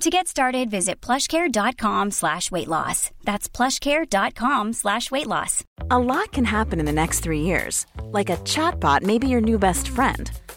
To get started, visit plushcare.com slash weight loss. That's plushcare.com slash weight loss. A lot can happen in the next three years. Like a chatbot may be your new best friend.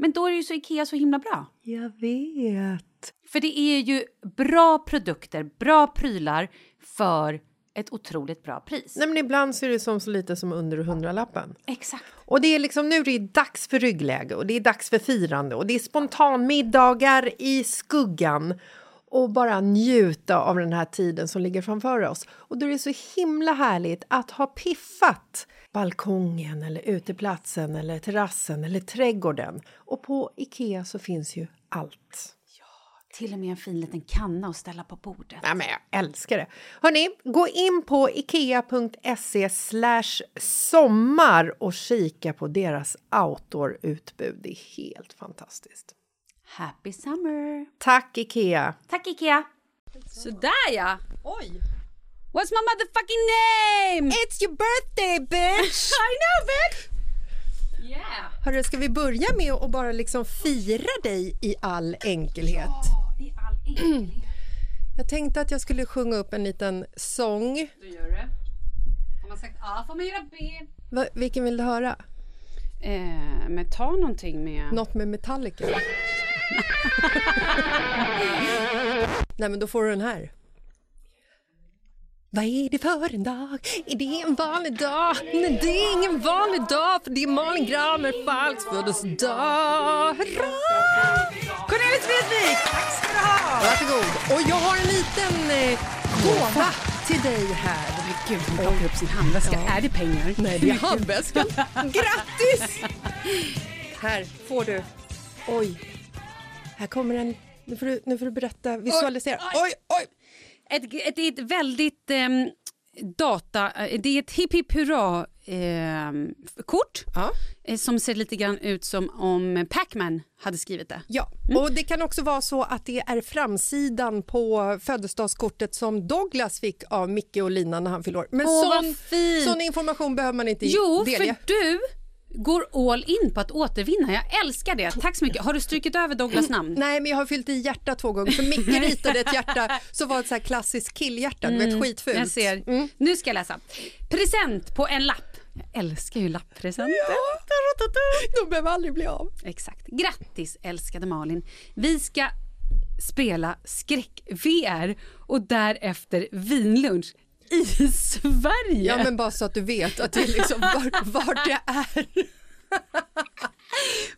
Men då är ju så Ikea så himla bra. Jag vet. För det är ju bra produkter, bra prylar för ett otroligt bra pris. Nej, men ibland så är det som så lite som under hundralappen. Exakt. Och det är liksom nu är det dags för ryggläge och det är dags för firande och det är spontanmiddagar i skuggan och bara njuta av den här tiden som ligger framför oss. Och då är det så himla härligt att ha piffat balkongen eller uteplatsen eller terrassen eller trädgården. Och på Ikea så finns ju allt. Till och med en fin liten kanna att ställa på bordet. Ja, men jag älskar det. Hörni, gå in på ikea.se sommar och kika på deras outdoor-utbud. Det är helt fantastiskt. Happy summer! Tack, Ikea! Tack Ikea! Sådär ja! Oj! What's my motherfucking name? It's your birthday bitch! I know bitch! Yeah! Hörru, ska vi börja med att bara liksom fira dig i all enkelhet? I all enkelhet. Jag tänkte att jag skulle sjunga upp en liten sång. Då gör du det. Har man sagt A får man göra B. Va, vilken vill du höra? Eh, men ta någonting med... Något med Metallica? Nej, men då får du den här. Vad är det för en dag? Är det en vanlig dag? Nej, det är ingen vanlig dag för det är Malin Gramer Falks födelsedag. Hurra! Cornelis Vreeswijk! Tack ska du ha! Varsågod. Och jag har en liten eh, gåva till dig här. Gud, hon plockar upp sin handväska. Är det pengar? Nej, det är handväskan. Grattis! Här får du. Oj. Här kommer en... Nu får du, nu får du berätta, visualisera. Oj, oj! Ett, ett, ett väldigt ehm, data... eh, Det är ett hipp hipp hurra ehm, kort Ja. eh, som ser lite grann ut som om Pac-Man hade skrivit det. Ja, och det kan också vara så att det är framsidan på födelsedagskortet som Douglas fick av Micke och Lina när han fyllde år. Men Åh, sån, sån information behöver man inte Jo, delge. för du går all in på att återvinna. Jag älskar det. Tack så mycket. Har du strukit över Douglas namn? Nej, men jag har fyllt i hjärta två gånger. För Micke ritade ett hjärta som var ett så här klassiskt killhjärta, skitfult. Mm, Jag ser. Mm. Nu ska jag läsa. Present på en lapp. Jag älskar ju lapppresenter. De behöver aldrig bli av. Exakt. Grattis älskade Malin. Vi ska spela skräck-VR och därefter vinlunch i Sverige. Ja, men bara så att du vet att det är liksom var, vart det är.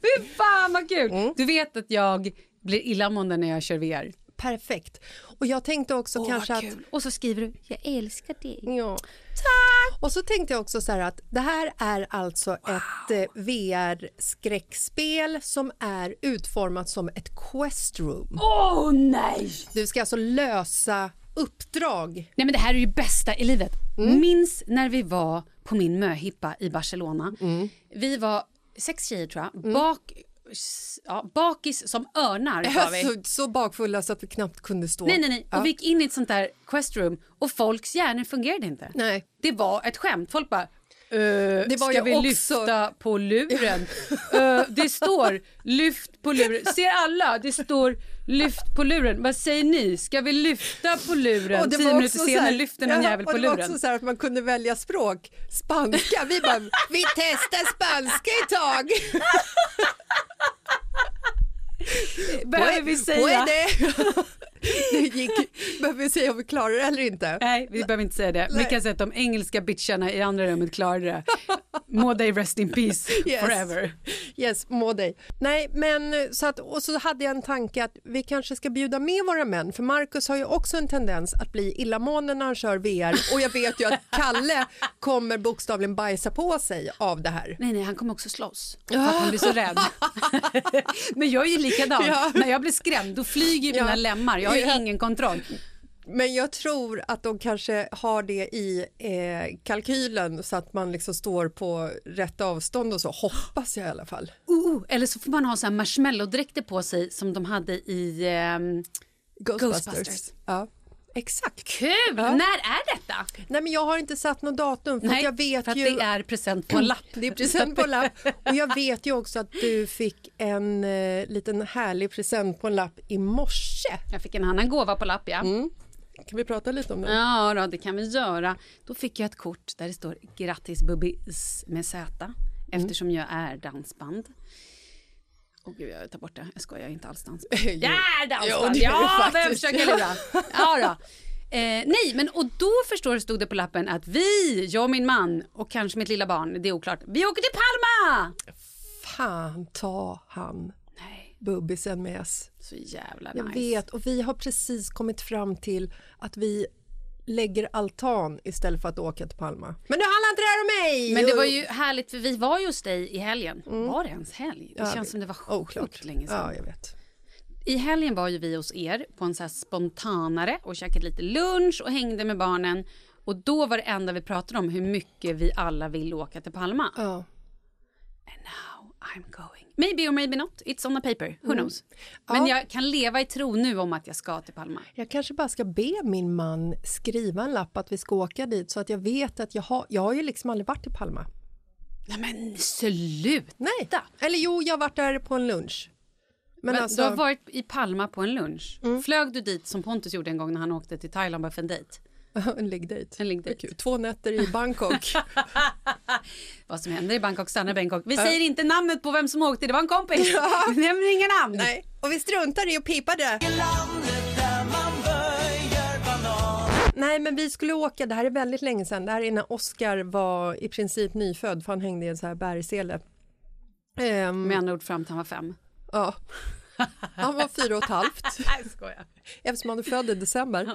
Fy fan vad kul! Mm. Du vet att jag blir illamående när jag kör VR. Perfekt. Och jag tänkte också Åh, kanske att... Och så skriver du “Jag älskar dig”. Ja. Tack! Och så tänkte jag också så här att det här är alltså ett eh, VR-skräckspel som är utformat som ett questroom. Åh oh, nej! Du ska alltså lösa uppdrag. Nej men det här är ju bästa i livet. Mm. Minns när vi var på min möhippa i Barcelona. Mm. Vi var sex tjejer tror jag. Bak, s- ja, bakis som örnar var vi. Så, så bakfulla så att vi knappt kunde stå. Nej, nej, nej. Ja. Och vi gick in i ett sånt där questroom och folks hjärnor fungerade inte. Nej. Det var ett skämt. Folk bara... Uh, Det var ska vi också- lyfta på luren? Eh, det står lyft på luren. Ser alla? Det står lyft på luren. Vad säger ni? Ska vi lyfta på luren? Tio minuter senare här- lyfter någon jävel på det var luren. också så här att man kunde välja språk. Spanska, vi bara, vi testar spanska ett tag. Behöver vi säga? Det gick, behöver vi säga om vi klarar det eller inte? Nej, vi behöver inte säga det. Vi Nej. kan säga att de engelska bitcharna i andra rummet klarade det. Må they rest in peace Yes. forever. Yes, må dig. Nej, men eh, så att, och så hade jag en tanke att vi kanske ska bjuda med våra män, för Marcus har ju också en tendens att bli illamående när han kör VR och jag vet ju att Kalle kommer bokstavligen bajsa på sig av det här. Nej, nej, han kommer också slåss. För att han blir så rädd. Men jag är ju likadan. Ja. När jag blir skrämd då flyger Ja. mina lemmar. Jag har ju ingen kontroll. Men jag tror att de kanske har det i eh, kalkylen så att man liksom står på rätt avstånd och så, hoppas jag i alla fall. Uh, eller så får man ha så här marshmallow-dräkter på sig som de hade i... ehm, Ghostbusters. Ja, exakt. Kul! När är detta? Nej, men jag har inte satt något datum för att jag vet för att ju... det är present på lapp. Det är present på lapp. Och jag vet ju också att du fick en eh, liten härlig present på en lapp i morse. Jag fick en annan gåva på lapp, ja. Mm. Kan vi prata lite om det? Ja, då, det kan vi göra. Då fick jag ett kort där det står grattis Bubbis med Z eftersom jag är dansband. Åh gud, jag tar bort det. Jag skojar, jag inte alls dansband. Jag Jo, dansband! Ja, vem försöker lura? Ja, då. Eh, nej, men och då förstår du stod det på lappen att vi, jag och min man och kanske mitt lilla barn, det är oklart, vi åker till Palma! Fan ta han Nej, bubbisen med oss. så jävla Jag nice. vet och vi har precis kommit fram till att vi lägger altan istället för att åka till Palma. Men nu handlar inte det här om mig! Men det var ju härligt för vi var ju hos dig i helgen. Var det ens helg? Det Mm. Ja, känns som det var sjukt länge sedan. Ja, jag vet. I helgen var ju vi hos er på en så spontanare och käkade lite lunch och hängde med barnen. Och då var det enda vi pratade om hur mycket vi alla vill åka till Palma. Ja. I'm going. Maybe or maybe not. It's on a paper. Who knows? Men Mm. Ja. jag kan leva i tro nu om att jag ska till Palma. Jag kanske bara ska be min man skriva en lapp att vi ska åka dit så att jag vet att jag har, jag har ju liksom aldrig varit i Palma. Nej men sluta! Nej, eller jo, jag har varit där på en lunch. Men, Men alltså, Du har varit i Palma på en lunch. Mm. Flög du dit som Pontus gjorde en gång när han åkte till Thailand bara för en dejt? en liggdejt. En liggdejt. Två nätter i Bangkok. Vad som händer i Bangkok stannar i Bangkok. Vi säger inte namnet på vem som åkte, det var en kompis. Vi nämner inga namn. Nej, och vi struntar i att pipa det. Nej, men vi skulle åka, det här är väldigt länge sedan, det här är när Oscar var i princip nyfödd för han hängde i en så här bergsele. Ehm, Med andra ord fram till han var fem. ja. Han var fyra och ett halvt Nej, skojar. eftersom han är född i december.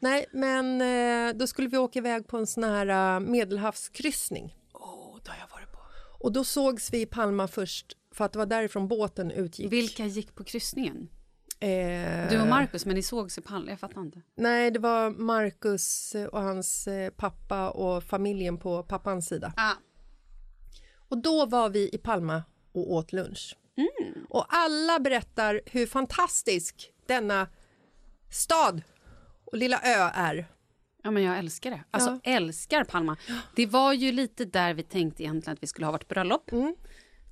Nej, men eh, då skulle vi åka iväg på en sån här eh, medelhavskryssning. Åh, det har jag varit på. Och då sågs vi i Palma först för att det var därifrån båten utgick. Vilka gick på kryssningen? Eh, Du och Markus, men ni sågs i Palma. Jag fattar inte. Nej, det var Marcus och hans eh, pappa och familjen på pappans sida. Ah. Och då var vi i Palma och åt lunch. Och alla berättar hur fantastisk denna stad och lilla ö är. Ja, men jag älskar det. Alltså, älskar Palma. Det var ju lite där vi tänkte egentligen att vi skulle ha vårt bröllop.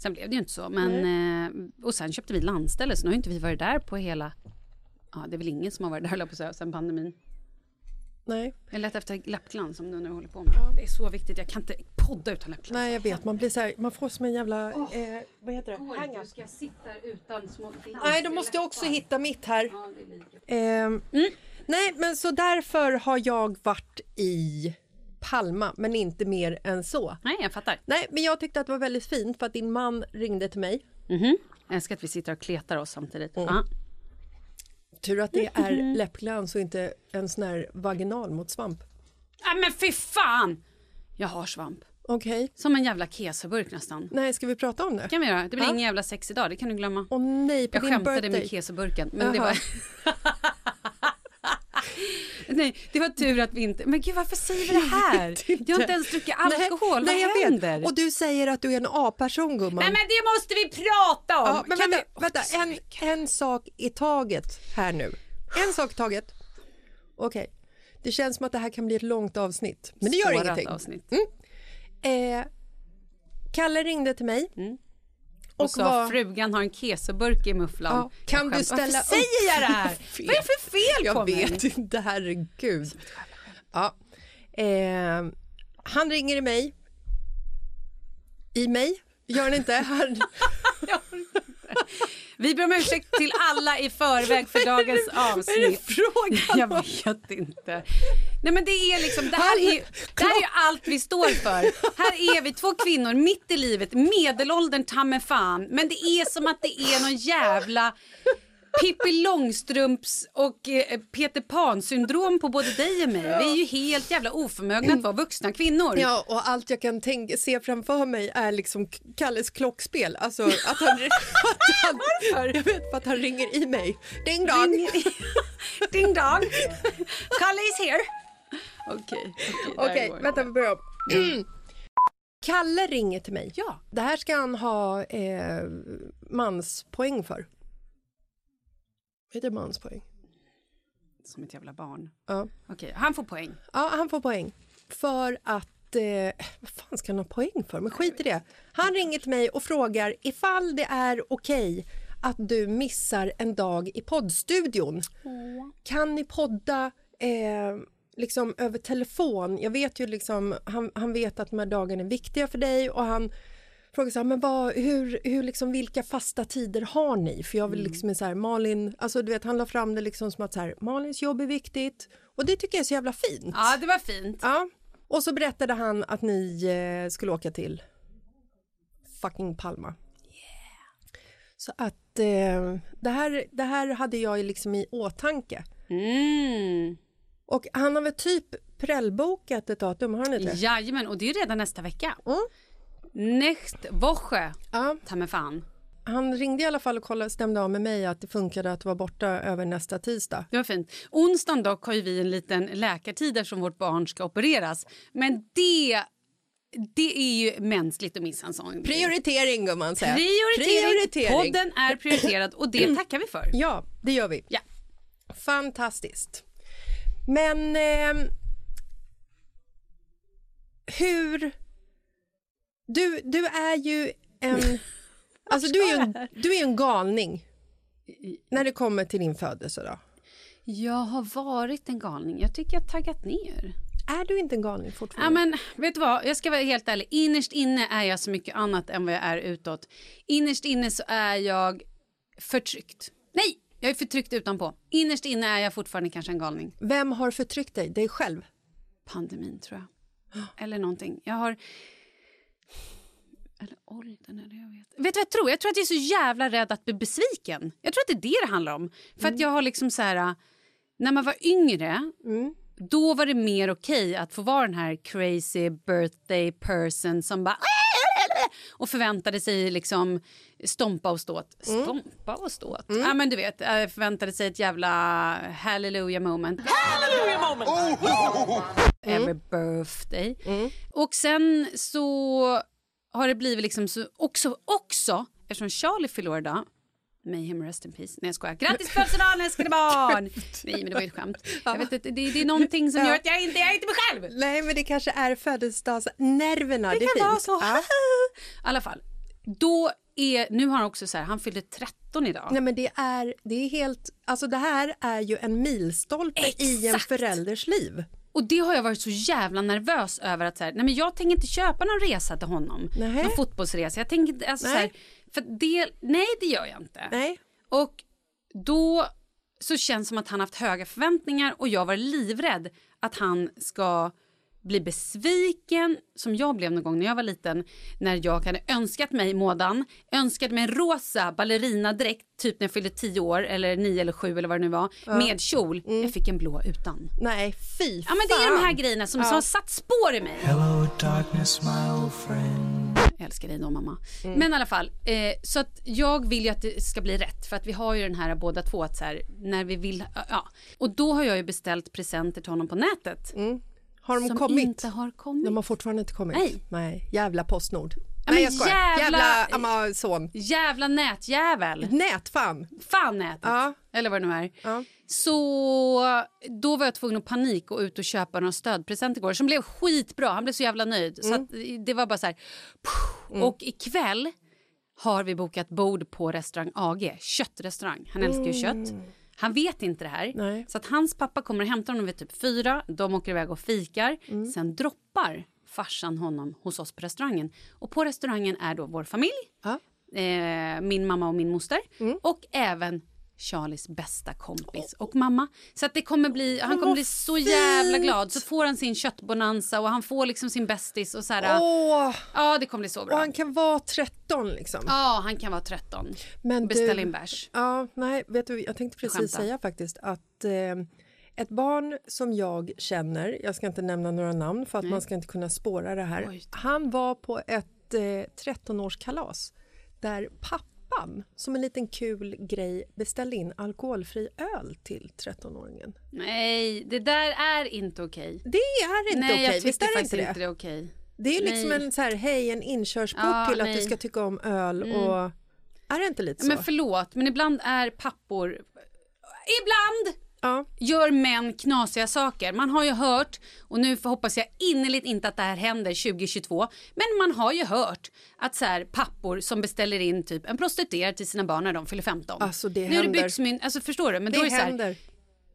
Sen blev det ju inte så. Men, eh, och sen köpte vi landställe, så nu har inte vi varit där på hela... Ja, det är väl ingen som har varit där, på säga, sen pandemin. Nej. Jag letar efter läppglans som du nu håller på med. Det är så viktigt, jag kan inte podda utan läppglans. Nej, jag vet. Man blir så här, man får som en jävla... Eh, vad heter det? Hang-up. Ska jag sitta utan små glans Nej, då måste jag också hitta mitt här. Ja, lika. Ehm, Nej, men så därför har jag varit i Palma, men inte mer än så. Nej, jag fattar. Nej, men jag tyckte att det var väldigt fint för att din man ringde till mig. Mhm. Jag älskar att vi sitter och kletar oss samtidigt. Ja. Tur att det är läppglans och inte en sån här vaginal mot svamp. Nej men fy fan! Jag har svamp. Okej. Som en jävla kesoburk nästan. Nej, ska vi prata om det? kan vi göra. Det blir Ja. ingen jävla sex idag, det kan du glömma. Åh nej, på jag din skämtade birthday. med kesoburken. Men det Jaha. var... Nej, det var tur att vi inte... Men gud, varför säger vi det här? Jag har inte ens druckit alkohol. Nej, Vad jag händer? vet. Och du säger att du är en A-person, gumman. Nej, men det måste vi prata om! Ja, men Kan vänta, vi- vänta. En, en sak i taget här nu. En sak i taget. Okej. Det känns som att det här kan bli ett långt avsnitt. Men det gör Spårat ingenting. Avsnitt. Eh, Kalle ringde till mig. Mm. Och, Och sa var- frugan har en kesoburk i mufflan. Ja, kan Jag du ställa Varför säger jag det här? Vad är det för fel Jag på mig? vet inte, herregud. Ja. Eh, han ringer i mig. I mig? Gör han inte? Han, Vi ber om ursäkt till alla i förväg för dagens avsnitt. frågan Jag vet inte. Nej men det är liksom, det här är, det här är allt vi står för. Här är vi två kvinnor mitt i livet, medelåldern ta fan. Men det är som att det är någon jävla Pippi Långstrumps och eh, Peter Pan-syndrom på både dig och mig. Vi är ju helt jävla oförmögna att vara vuxna kvinnor. Ja, och allt jag kan tänka, se framför mig är liksom Kalles klockspel. Alltså att han... att han Varför? Jag vet, för att han ringer i mig. Ding dong! Ding dong! Kalle is here! Okej, går det. vänta vi börjar om. Kalle ringer till mig. Ja. Det här ska han ha eh, manspoäng för. Heter det manspoäng? Som ett jävla barn. Ja. Okej, han får poäng. ja, han får poäng. För att... Eh, vad fan ska han ha poäng för? Men skit i det. Han ringer till mig och frågar ifall det är okej att du missar en dag i poddstudion. Kan ni podda eh, liksom över telefon? Jag vet ju liksom, han, han vet att de här dagarna är viktiga för dig och han frågar så här, men vad, hur, hur liksom, vilka fasta tider har ni? För jag vill liksom så här, Malin, alltså du vet han la fram det liksom som att så här, Malins jobb är viktigt och det tycker jag är så jävla fint. Ja, det var fint. Ja. Och så berättade han att ni eh, skulle åka till fucking Palma. Så att eh, det, här, det här hade jag liksom i åtanke. Mm. Och han har väl typ prällbokat ett datum, har han inte? Jajamän, och det är redan nästa vecka. Mm. Näst Woche, Ja, ta mig fan. han ringde i alla fall och kollade, stämde av med mig att det funkade att vara borta över nästa tisdag. Det var fint. Onsdagen dock har ju vi en liten läkartid eftersom vårt barn ska opereras. Men det, det är ju mänskligt att missa en sån. Prioritering gumman säger Prioritering. Podden är prioriterad och det tackar vi för. Ja, det gör vi. Ja. Fantastiskt. Men ehm, hur... Du, du är ju en... Alltså du är ju en, du är en galning när det kommer till din födelsedag. Jag har varit en galning. Jag tycker jag har taggat ner. Är du inte en galning Ja, fortfarande? men, vet du vad? Jag ska vara helt ärlig. Innerst inne är jag så mycket annat än vad jag är utåt. Innerst inne så är jag förtryckt. Nej, jag är förtryckt utanpå. Innerst inne är jag fortfarande kanske en galning. Vem har förtryckt dig? Dig själv? Pandemin, tror jag. Eller någonting. Jag har... Eller åldern, eller jag vet. Vet du vad jag tror? Jag tror att jag är så jävla rädd att bli besviken. Jag tror att det är det det handlar om. För att jag har liksom så här... När man var yngre, då var det mer okej att få vara den här crazy birthday person som bara och förväntade sig liksom stompa och ståt. Stompa och ståt? Ja men du vet, eh, förväntade sig ett jävla hallelujah moment. Hallelujah moment! Every birthday. Och sen så har det blivit liksom så också, också eftersom Charlie fyller idag May him rest in peace. Nej jag skojar. Grattis födelsedagen älskade barn! Nej men det var ju ett skämt. Jag vet, inte, det, det är någonting som gör att jag inte jag är inte mig själv. Nej, men det kanske är födelsedagsnerverna. Det, Det kan vara så. Ja. I alla fall, då är, nu har han också så här, han fyllde 13 idag. Nej, men det är, det är helt... Alltså det här är ju en milstolpe i en Exakt. förälders liv. Och det har jag varit så jävla nervös över att så här, nej men jag tänker inte köpa någon resa till honom. Nähä. Någon fotbollsresa. Jag tänker inte, alltså så Nej. här, för det, nej det gör jag inte. Nej. Och då så känns det som att han haft höga förväntningar och jag var livrädd att han ska bli besviken som jag blev någon gång när jag var liten när jag hade önskat mig modan, önskade mig en rosa ballerinadräkt typ när jag fyllde 10 år eller 9 eller 7 eller vad det nu var med kjol. Jag fick en blå utan. Nej, fy Ja men det är de här fan. grejerna som, som har satt spår i mig. Hello, darkness, my old friend. Jag älskar dig då mamma. Men i alla fall, eh, så att jag vill ju att det ska bli rätt för att vi har ju den här båda två att så här, när vi vill, ja. Och då har jag ju beställt presenter till honom på nätet. Har de som kommit? inte har kommit. De har fortfarande inte kommit? Nej. Nej. Jävla Postnord. Ja, Nej, jag skojar. jävla- Jävla Amazon. Jävla nätjävel. Nätfan. Fan nätet. Ja. Eller vad det nu är. Ja. Så då var jag tvungen att panik och ut och köpa några stödpresenter igår som blev skitbra. Han blev så jävla nöjd. Så att det var bara så här. Och ikväll har vi bokat bord på restaurang AG, köttrestaurang. Han älskar ju kött. Han vet inte det här. Nej. Så att hans pappa kommer och hämtar honom vid typ fyra. De åker iväg och fikar. Sen droppar farsan honom hos oss på restaurangen. Och på restaurangen är då vår familj Ja. eh, min mamma och min moster och även Charlies bästa kompis och mamma. Så att det kommer bli, han kommer bli så jävla glad. Så får han sin köttbonanza och han får liksom sin bästis och så här. Åh, Ja, det kommer bli så och bra. han kan vara 13 liksom. Ja, han kan vara 13. Men Beställ du- in bärs. Ja, nej, vet du, jag tänkte precis Skämta. säga faktiskt att eh, ett barn som jag känner, jag ska inte nämna några namn för att man ska inte kunna spåra det här. Oj. Han var på ett eh, 13-årskalas där pappan som en liten kul grej beställde in alkoholfri öl till 13-åringen. Nej, det där är inte okej. Det är inte Nej, okej, visst är det inte det? inte det är okej. Det är liksom Nej. en så här, hej, en inkörsport Ja, till att nej. du ska tycka om öl och... Är det inte lite så? Men förlåt, men ibland är pappor... Ibland! Ja. gör män knasiga saker. Man har ju hört, och nu hoppas jag innerligt inte att det här händer 2022, men man har ju hört att så här, pappor som beställer in typ en prostituerad till sina barn när de fyller 15. Alltså, det nu är det händer. byxmyn, alltså förstår du? Men då är Det det så här, händer.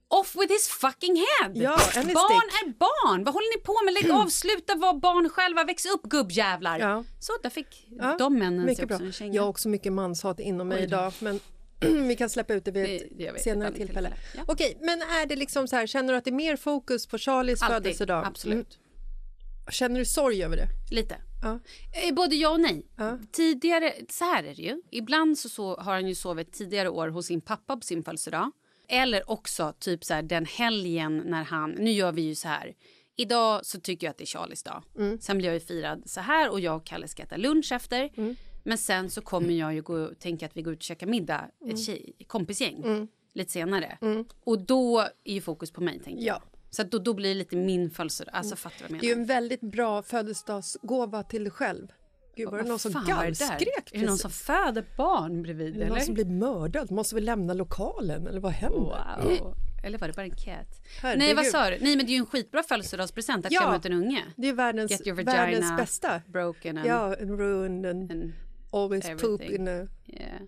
off with his fucking head! Ja, barn är barn, vad håller ni på med? Lägg av, sluta vara barn själva, väx upp gubbjävlar. Ja. Så, där fick Ja, de männen sig också bra. en känga. Jag har också mycket manshat inom mig idag. Men vi kan släppa ut det vid Det- ett senare tillfälle. tillfälle. Ja. Okej, men är det liksom så här, känner du att det är mer fokus på Charlies Alltid, födelsedag? absolut. Mm. Känner du sorg över det? Lite. Ja. Eh, Både ja och nej. Ja. Tidigare, så här är det ju. Ibland så, så har han ju sovit tidigare år hos sin pappa på sin födelsedag. Eller också typ så här den helgen när han, nu gör vi ju så här. Idag så tycker jag att det är Charlies dag. Mm. Sen blir jag ju firad så här och jag och Kalle ska äta lunch efter. Mm. Men sen så kommer jag ju gå, tänka att vi går ut och käkar middag, Mm. ett tjej, kompisgäng, lite senare. Och då är ju fokus på mig tänker jag. Ja. Så att då, då blir det lite min födelsedag. Alltså fattar du vad jag Det är ju menar? en väldigt bra födelsedagsgåva till dig själv. Gud, var det någon som gallskrek Är det någon som föder barn bredvid? Är det någon eller? som blir mördad? Måste vi lämna lokalen? Eller vad händer? Wow. Eller var det bara en cat? Herregud. Nej, vad sa du? Nej, men det är ju en skitbra födelsedagspresent att Ja. klämma ut en unge. Det är världens, världens bästa. broken and, Ja, en ruined and and always poop everything. in a yeah.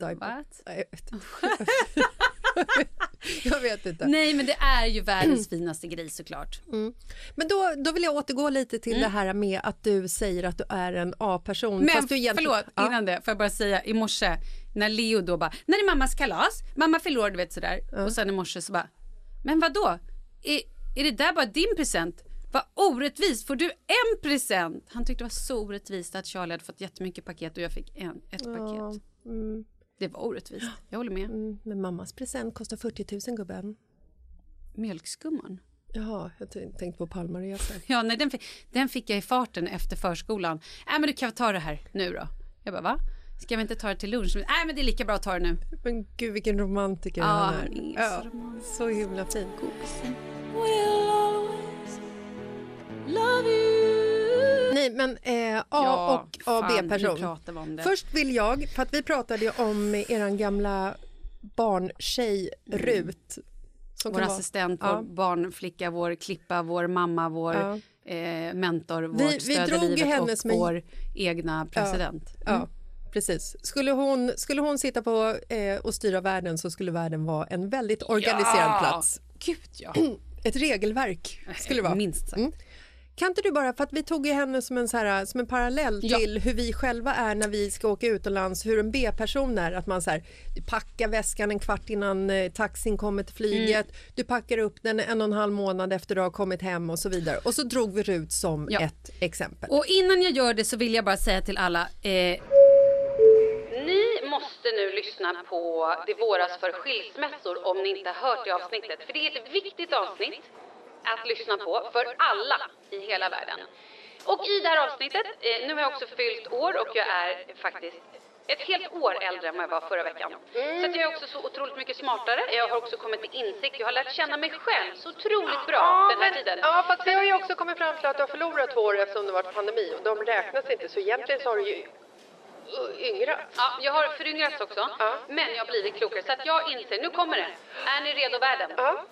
diaper. Nej, jag vet inte. Nej, men det är ju världens finaste grej såklart. Men då, då vill jag återgå lite till det här med att du säger att du är en A-person. Mm. Men fast du egentligen- förlåt, Ja. innan det får jag bara säga i morse när Leo då bara, när är mammas kalas? Mamma du vet sådär. Och sen i morse så bara, men vad då? Är, är det där bara din present? Vad orättvist, får du en present? Han tyckte det var så orättvist att Charlie hade fått jättemycket paket och jag fick en, ett paket. Det var orättvist, jag håller med. Mm, Men mammas present kostar 40 000 gubben. Mjölkskumman. Jaha, jag tänkte på Palmaresor. Ja, nej, den, fick, den fick jag i farten efter förskolan. Nej, men du kan ta det här nu då. Jag bara, va? Ska vi inte ta det till lunch? Nej, men det är lika bra att ta det nu. Men gud vilken romantiker Ja, han är. är så romantisk. så himla fin. Nej men eh, A Ja, och AB-person. vi. Först vill jag, för att vi pratade ju om eran gamla barntjej Rut. Som vår kan vara- assistent, Ja. vår barnflicka, vår klippa, vår mamma, vår Ja. eh, mentor, Vi- vårt vi stöd drog i livet hennes och med- vår egna president. Ja, precis. Skulle hon, skulle hon sitta på eh, och styra världen så skulle världen vara en väldigt organiserad plats. Gud, ja. Ett regelverk skulle det vara. Minst sagt. Mm. Kan inte du bara, för att vi tog ju henne som en, så här, som en parallell Ja. till hur vi själva är när vi ska åka utomlands, hur en B-person är, att man så här, packar väskan en kvart innan eh, taxin kommer till flyget, Mm. du packar upp den en och en halv månad efter du har kommit hem och så vidare. Och så drog vi ut som Ja. ett exempel. Och innan jag gör det så vill jag bara säga till alla eh, Ni måste nu lyssna på Det våras för skilsmässor om ni inte har hört det avsnittet. För det är ett viktigt avsnitt att lyssna på för alla i hela världen. Och i det här avsnittet, eh, nu har jag också fyllt år och jag är faktiskt ett helt år äldre än vad jag var förra veckan. Så att jag är också så otroligt mycket smartare. Jag har också kommit till insikt. Jag har lärt känna mig själv så otroligt bra den här tiden. ja, fast vi har ju också kommit fram till att du har förlorat två år eftersom det varit pandemi och de räknas inte så egentligen så har du ju yngre. Ja, jag har föryngrats också, Ja. men jag har blivit klokare. Så att jag inser, nu kommer det. Är ni redo världen? Ja,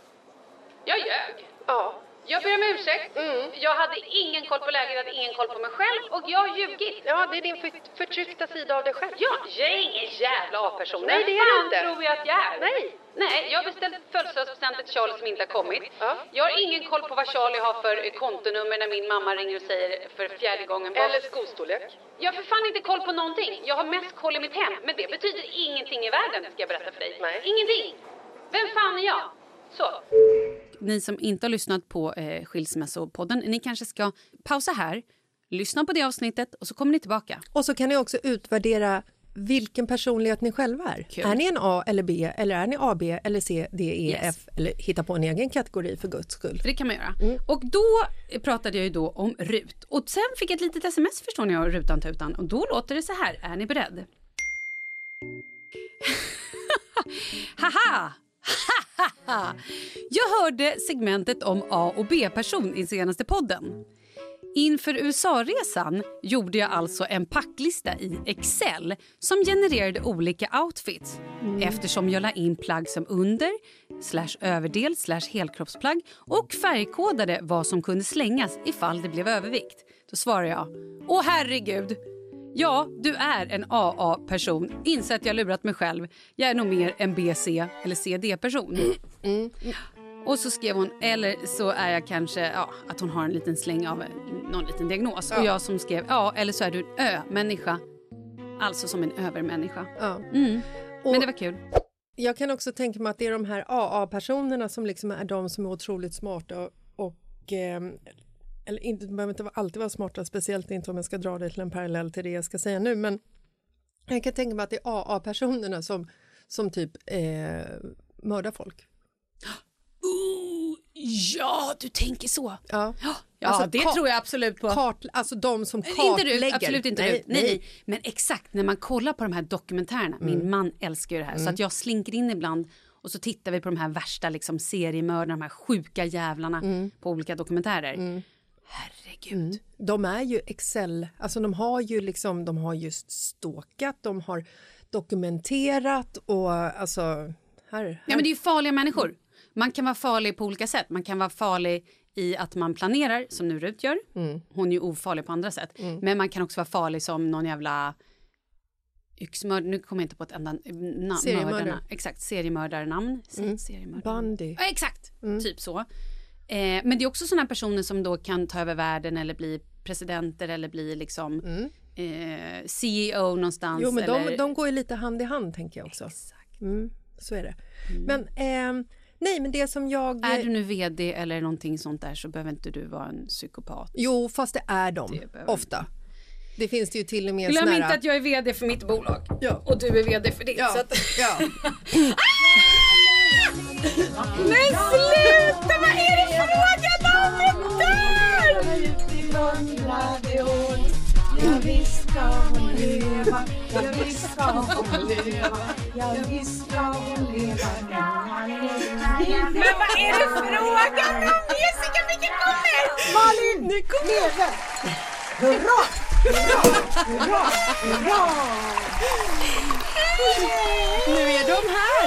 Jag ljög. Ja. Jag ber om ursäkt. Mm. Jag hade ingen koll på läget, jag hade ingen koll på mig själv och jag har ljugit. Ja, det är din för- förtryckta sida av dig själv. Ja, jag är ingen jävla A-person. Nej, det är du inte. tror jag att jag är? Nej. Nej, jag har beställt födelsedagspresenter till Charlie som inte har kommit. Ja. Jag har ingen koll på vad Charlie har för kontonummer när min mamma ringer och säger för fjärde gången. vad- Eller skostorlek. Jag har för fan inte koll på någonting. Jag har mest koll i mitt hem. Men det betyder ingenting i världen, ska jag berätta för dig. Nej. Ingenting. Vem fan är jag? Så. Ni som inte har lyssnat på eh, Skilsmässopodden, ni kanske ska pausa här, lyssna på det avsnittet och så kommer ni tillbaka. Och så kan ni också utvärdera vilken personlighet ni själva är. Kul. Är ni en A eller B eller är ni AB eller C, D, E, Yes. F eller hitta på en egen kategori för guds skull. För det kan man göra. Och då pratade jag ju då om RUT. Och sen fick jag ett litet sms förstår ni av Rutan Tutan. Och då låter det så här. Är ni beredd? Haha! Jag hörde segmentet om A och B-person i senaste podden. Inför USA-resan gjorde jag alltså en packlista i Excel som genererade olika outfits eftersom jag la in plagg som under, slash överdel, slash helkroppsplagg och färgkodade vad som kunde slängas ifall det blev övervikt. Då svarar jag, åh herregud! Ja, du är en AA-person. Inser att jag lurat mig själv. Jag är nog mer en BC eller CD-person. Och så skrev hon, eller så är jag kanske, ja, att hon har en liten släng av en- någon liten diagnos. Och jag som skrev, ja, eller så är du en ö-människa. Alltså som en övermänniska. Ja. Mm. Och Men det var kul. Jag kan också tänka mig att det är de här AA-personerna som liksom är de som är otroligt smarta och, och ehm, eller inte, de behöver inte alltid vara smarta, speciellt inte om jag ska dra det till en parallell till det jag ska säga nu, men jag kan tänka mig att det är AA-personerna som, som typ eh, mördar folk. ja, du tänker så. Ja, Ja, Alltså, det tror jag absolut på. Kart, alltså de som Inte kartlägger. du, absolut inte nej, du. Nej, nej. Men exakt, när man kollar på de här dokumentärerna. Mm. Min man älskar ju det här. Så att jag slinker in ibland och så tittar vi på de här värsta liksom, seriemördarna, de här sjuka jävlarna Mm. på olika dokumentärer. Herregud. De är ju Excel, alltså de har ju liksom, de har just stalkat, de har dokumenterat och alltså här, här. Ja, men det är ju farliga människor. Man kan vara farlig på olika sätt. Man kan vara farlig i att man planerar, som nu Rut gör. Mm. Hon är ju ofarlig på andra sätt. Men man kan också vara farlig som någon jävla yxmördare. Nu kommer jag inte på ett enda namn. Seriemördare. Exakt, seriemördarnamn. Mm. Seriemördare. Bandy. Ja, exakt, Mm. typ så. Eh, men det är också sådana personer som då kan ta över världen eller bli presidenter eller bli liksom eh, CEO någonstans. Mm. Jo men eller... de, de går ju lite hand i hand tänker jag också. Exakt. Mm, så är det. Men ehm, nej men det som jag... Är du nu vd eller någonting sånt där så behöver inte du vara en psykopat. Jo fast det är de, Det behöver- ofta. Det finns det ju till och med Glöm inte här- att jag är vd för mitt bolag Ja. och du är vd för ditt. Ja, Så att... ja. Men sluta! Vad är det frågan om där? Men vad är det frågan om? Jessica, vilken kommer? Malin Leve! Hurra! Hurra! Hurra! Hurra! Nu är de här!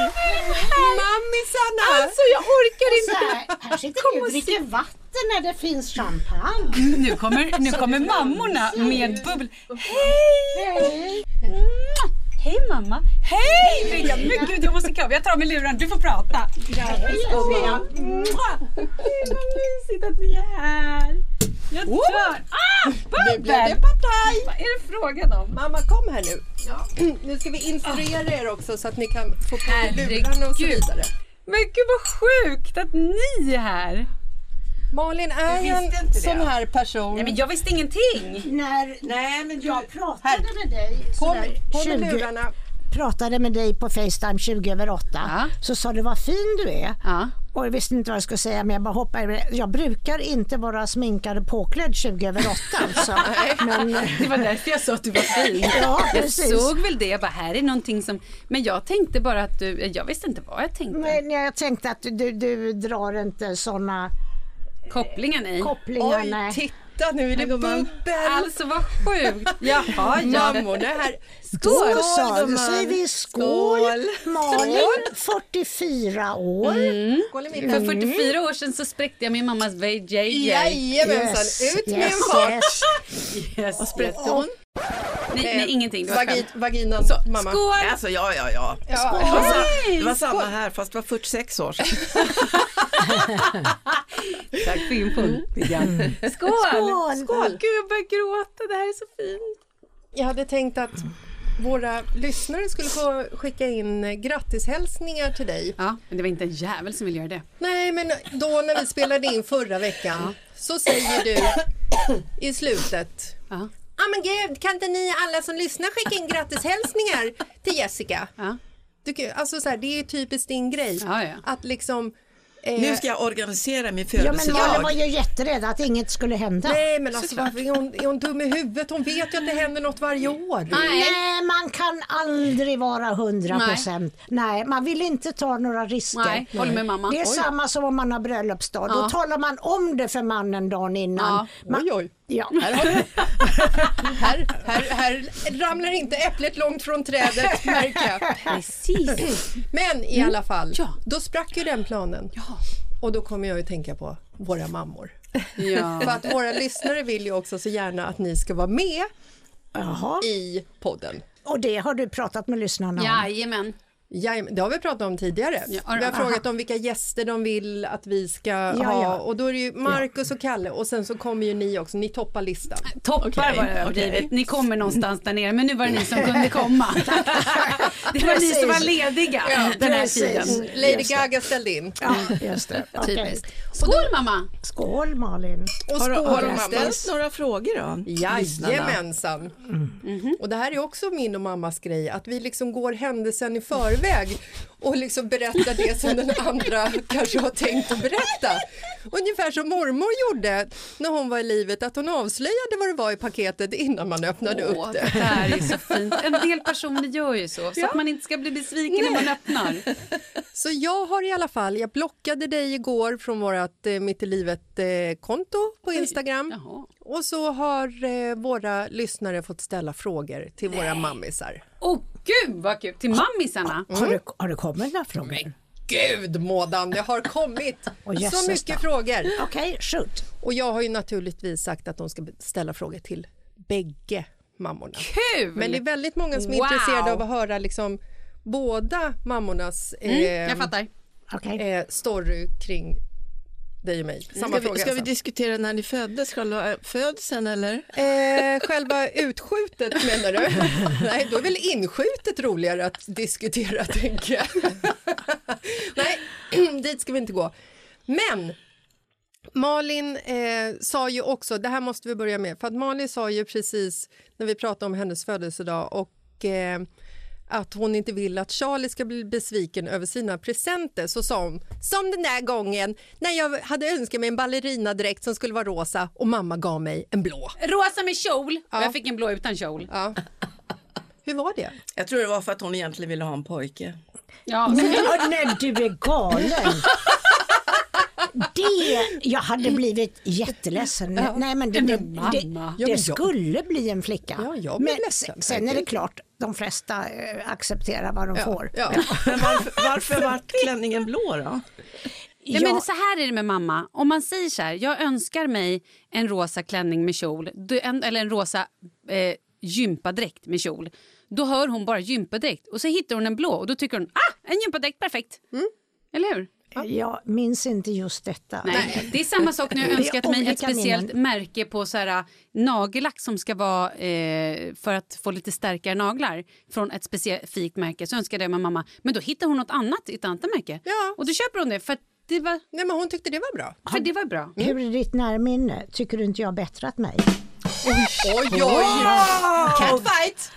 Mammi Bebisarna! Alltså jag orkar inte! här, här sitter vi och dricker vatten när det finns champagne. Nu kommer, nu kommer mammorna med bubbel. Hej! Hej mamma! Hej Frida! Men gud jag måste krama, jag tar av mig luren, du får prata. Grattis gumman. Vad mysigt att ni är här. Jag dör. Ah! Nu blev det partaj! Vad är det frågan om? Mamma kom här nu. Nu ska vi instruera er också så att ni kan få på er lurarna och så vidare. Men gud vad sjukt att ni är här. Malin är en inte det. sån här person. Nej men jag visste ingenting. När Nej, men jag du, pratade med dig på, sådär på med 20 lurarna. Pratade med dig på Facetime 20 över 8 Ja. så sa du vad fin du är. Ja. Och jag visste inte vad jag skulle säga men jag bara hoppade. Jag brukar inte vara sminkad och påklädd 20 över 8 alltså. men, eh, Det var därför jag sa att du var fin. Ja, jag såg väl det, jag bara här är någonting som, men jag tänkte bara att du, jag visste inte vad jag tänkte. men jag tänkte att du, du drar inte sådana Kopplingar nej. kopplingar. Oj, nej. titta nu är det bubbel. Alltså vad sjukt. Jaha ja. Mammorna här. Då Skål, så, då säger vi skål. Malin, 44 år. Skål mitten. För 44 år sedan så spräckte jag min mammas VJJ. Jajamensan, ut med en yes, fart. yes. Yes, vad spräckte hon? Nej, nej ingenting. Det var Vagi, skämt. vaginan, Så, mamma. skål! Alltså ja, ja, ja. Ja. Det var, sa- det var samma här fast det var 46 år sedan. Tack för infon. Skål! Skål! Skål. Gud jag börjar gråta, det här är så fint. Jag hade tänkt att våra lyssnare skulle få skicka in eh, grattishälsningar till dig. Ja, men det var inte en jävel som ville göra det. Nej, men då när vi spelade in förra veckan så säger du i slutet Ja. Ja men gud, kan inte ni alla som lyssnar skicka in grattishälsningar till Jessica? Ja. Du, alltså så här, det är ju typiskt din grej. Ja, ja. Att liksom... eh, Nu ska jag organisera min Ja, men födelsedag. var ju jätterädd att inget skulle hända. Nej men alltså varför är hon, är hon dum i huvudet? Hon vet ju att det händer något varje år. Nej, man kan aldrig vara 100 procent. Nej. man vill inte ta några risker. Nej, håller med mamma. Det är Oj. samma som om man har bröllopsdag. Då talar man om det för mannen dagen innan. Ja. Man, Oj oj. Ja. Här, här, här ramlar inte äpplet långt från trädet märker jag. Precis. Men i alla fall, Ja. då sprack ju den planen. Ja. Och då kommer jag ju tänka på våra mammor. Ja. För att våra lyssnare vill ju också så gärna att ni ska vara med Jaha. i podden. Och det har du pratat med lyssnarna om? Jajamän. Jajamän, det har vi pratat om tidigare. Ja, vi har aha. frågat om vilka gäster de vill att vi ska ha ja. och då är det ju Markus och Kalle och sen så kommer ju ni också, ni toppar listan. Toppar Okej, var det överdrivet. okej. Ni kommer någonstans där nere men nu var det ni som kunde komma. Det var ni som var lediga den här tiden. Lady Just det. Gaga ställde in. Ja, just det. Typiskt. Skål mamma! Skål Malin. Och Har, skål har de mamma. ställt några frågor då? Jajamensan. Och det här är också min och mammas grej, att vi liksom går händelsen i förväg Gutenberg. Och liksom berättar det som den andra kanske har tänkt att berätta. Ungefär som mormor gjorde när hon var i livet, att hon avslöjade vad det var i paketet innan man öppnade Åh, upp det det. här är så fint. En del personer gör ju så, så att man inte ska bli besviken när man öppnar. Så jag har i alla fall, jag blockade dig igår från vårt eh, Mitt i livet-konto på Instagram. Och så har eh, våra lyssnare fått ställa frågor till våra mammisar. Åh gud vad kul! Till mammisarna. Har, du, har det några frågor? Gud Mådan, det har kommit jösses så mycket då. frågor. Okej, shoot. Och jag har ju naturligtvis sagt att de ska ställa frågor till bägge mammorna. Kul! Men det är väldigt många som är Wow. intresserade av att höra liksom båda mammornas eh, mm, jag fattar. Okej. eh, story kring dig och mig. Samma Ska vi, fråga ska vi alltså. diskutera när ni föddes, själva födseln eller? Eh, själva utskjutet menar du? Nej, då är väl inskjutet roligare att diskutera tänker jag. Nej, dit ska vi inte gå. Men Malin eh, sa ju också, det här måste vi börja med, för att Malin sa ju precis när vi pratade om hennes födelsedag och eh, att hon inte vill att Charlie ska bli besviken över sina presenter så sa hon som den där gången när jag hade önskat mig en ballerinadräkt som skulle vara rosa och mamma gav mig en blå. Rosa med kjol och Ja. jag fick en blå utan kjol. Ja. Hur var det? Jag tror det var för att hon egentligen ville ha en pojke. Ja, Ja, nej, du är galen. Det, jag hade blivit jätteledsen. Nej men det, det, men det, mamma. Ja, det skulle bli en flicka. Ja, jag blev men ledsen, sen, är det klart, de flesta eh, accepterar vad de får. Ja. Men varför, varför vart klänningen blå då? Nej, Ja. men så här är det med mamma. Om man säger så här, jag önskar mig en rosa klänning med kjol, eller en rosa eh, gympadräkt med kjol. Då hör hon bara gympadräkt och så hittar hon en blå och då tycker hon, ah, en gympadräkt, perfekt. Eller hur? Jag minns inte just detta. Nej. Det är samma sak när jag önskat mig ett speciellt minnen. märke på så här, äh, nagellack som ska vara eh, för att få lite starkare naglar från ett specifikt märke. Så önskade jag med mamma, men då hittar hon något annat i ett annat märke. Ja. Och då köper hon det för att det var, Nej, men hon tyckte det var bra. för det var bra. Hur är ditt närminne? Tycker du inte jag har bättrat mig? Oj, oj, oj! Catfight!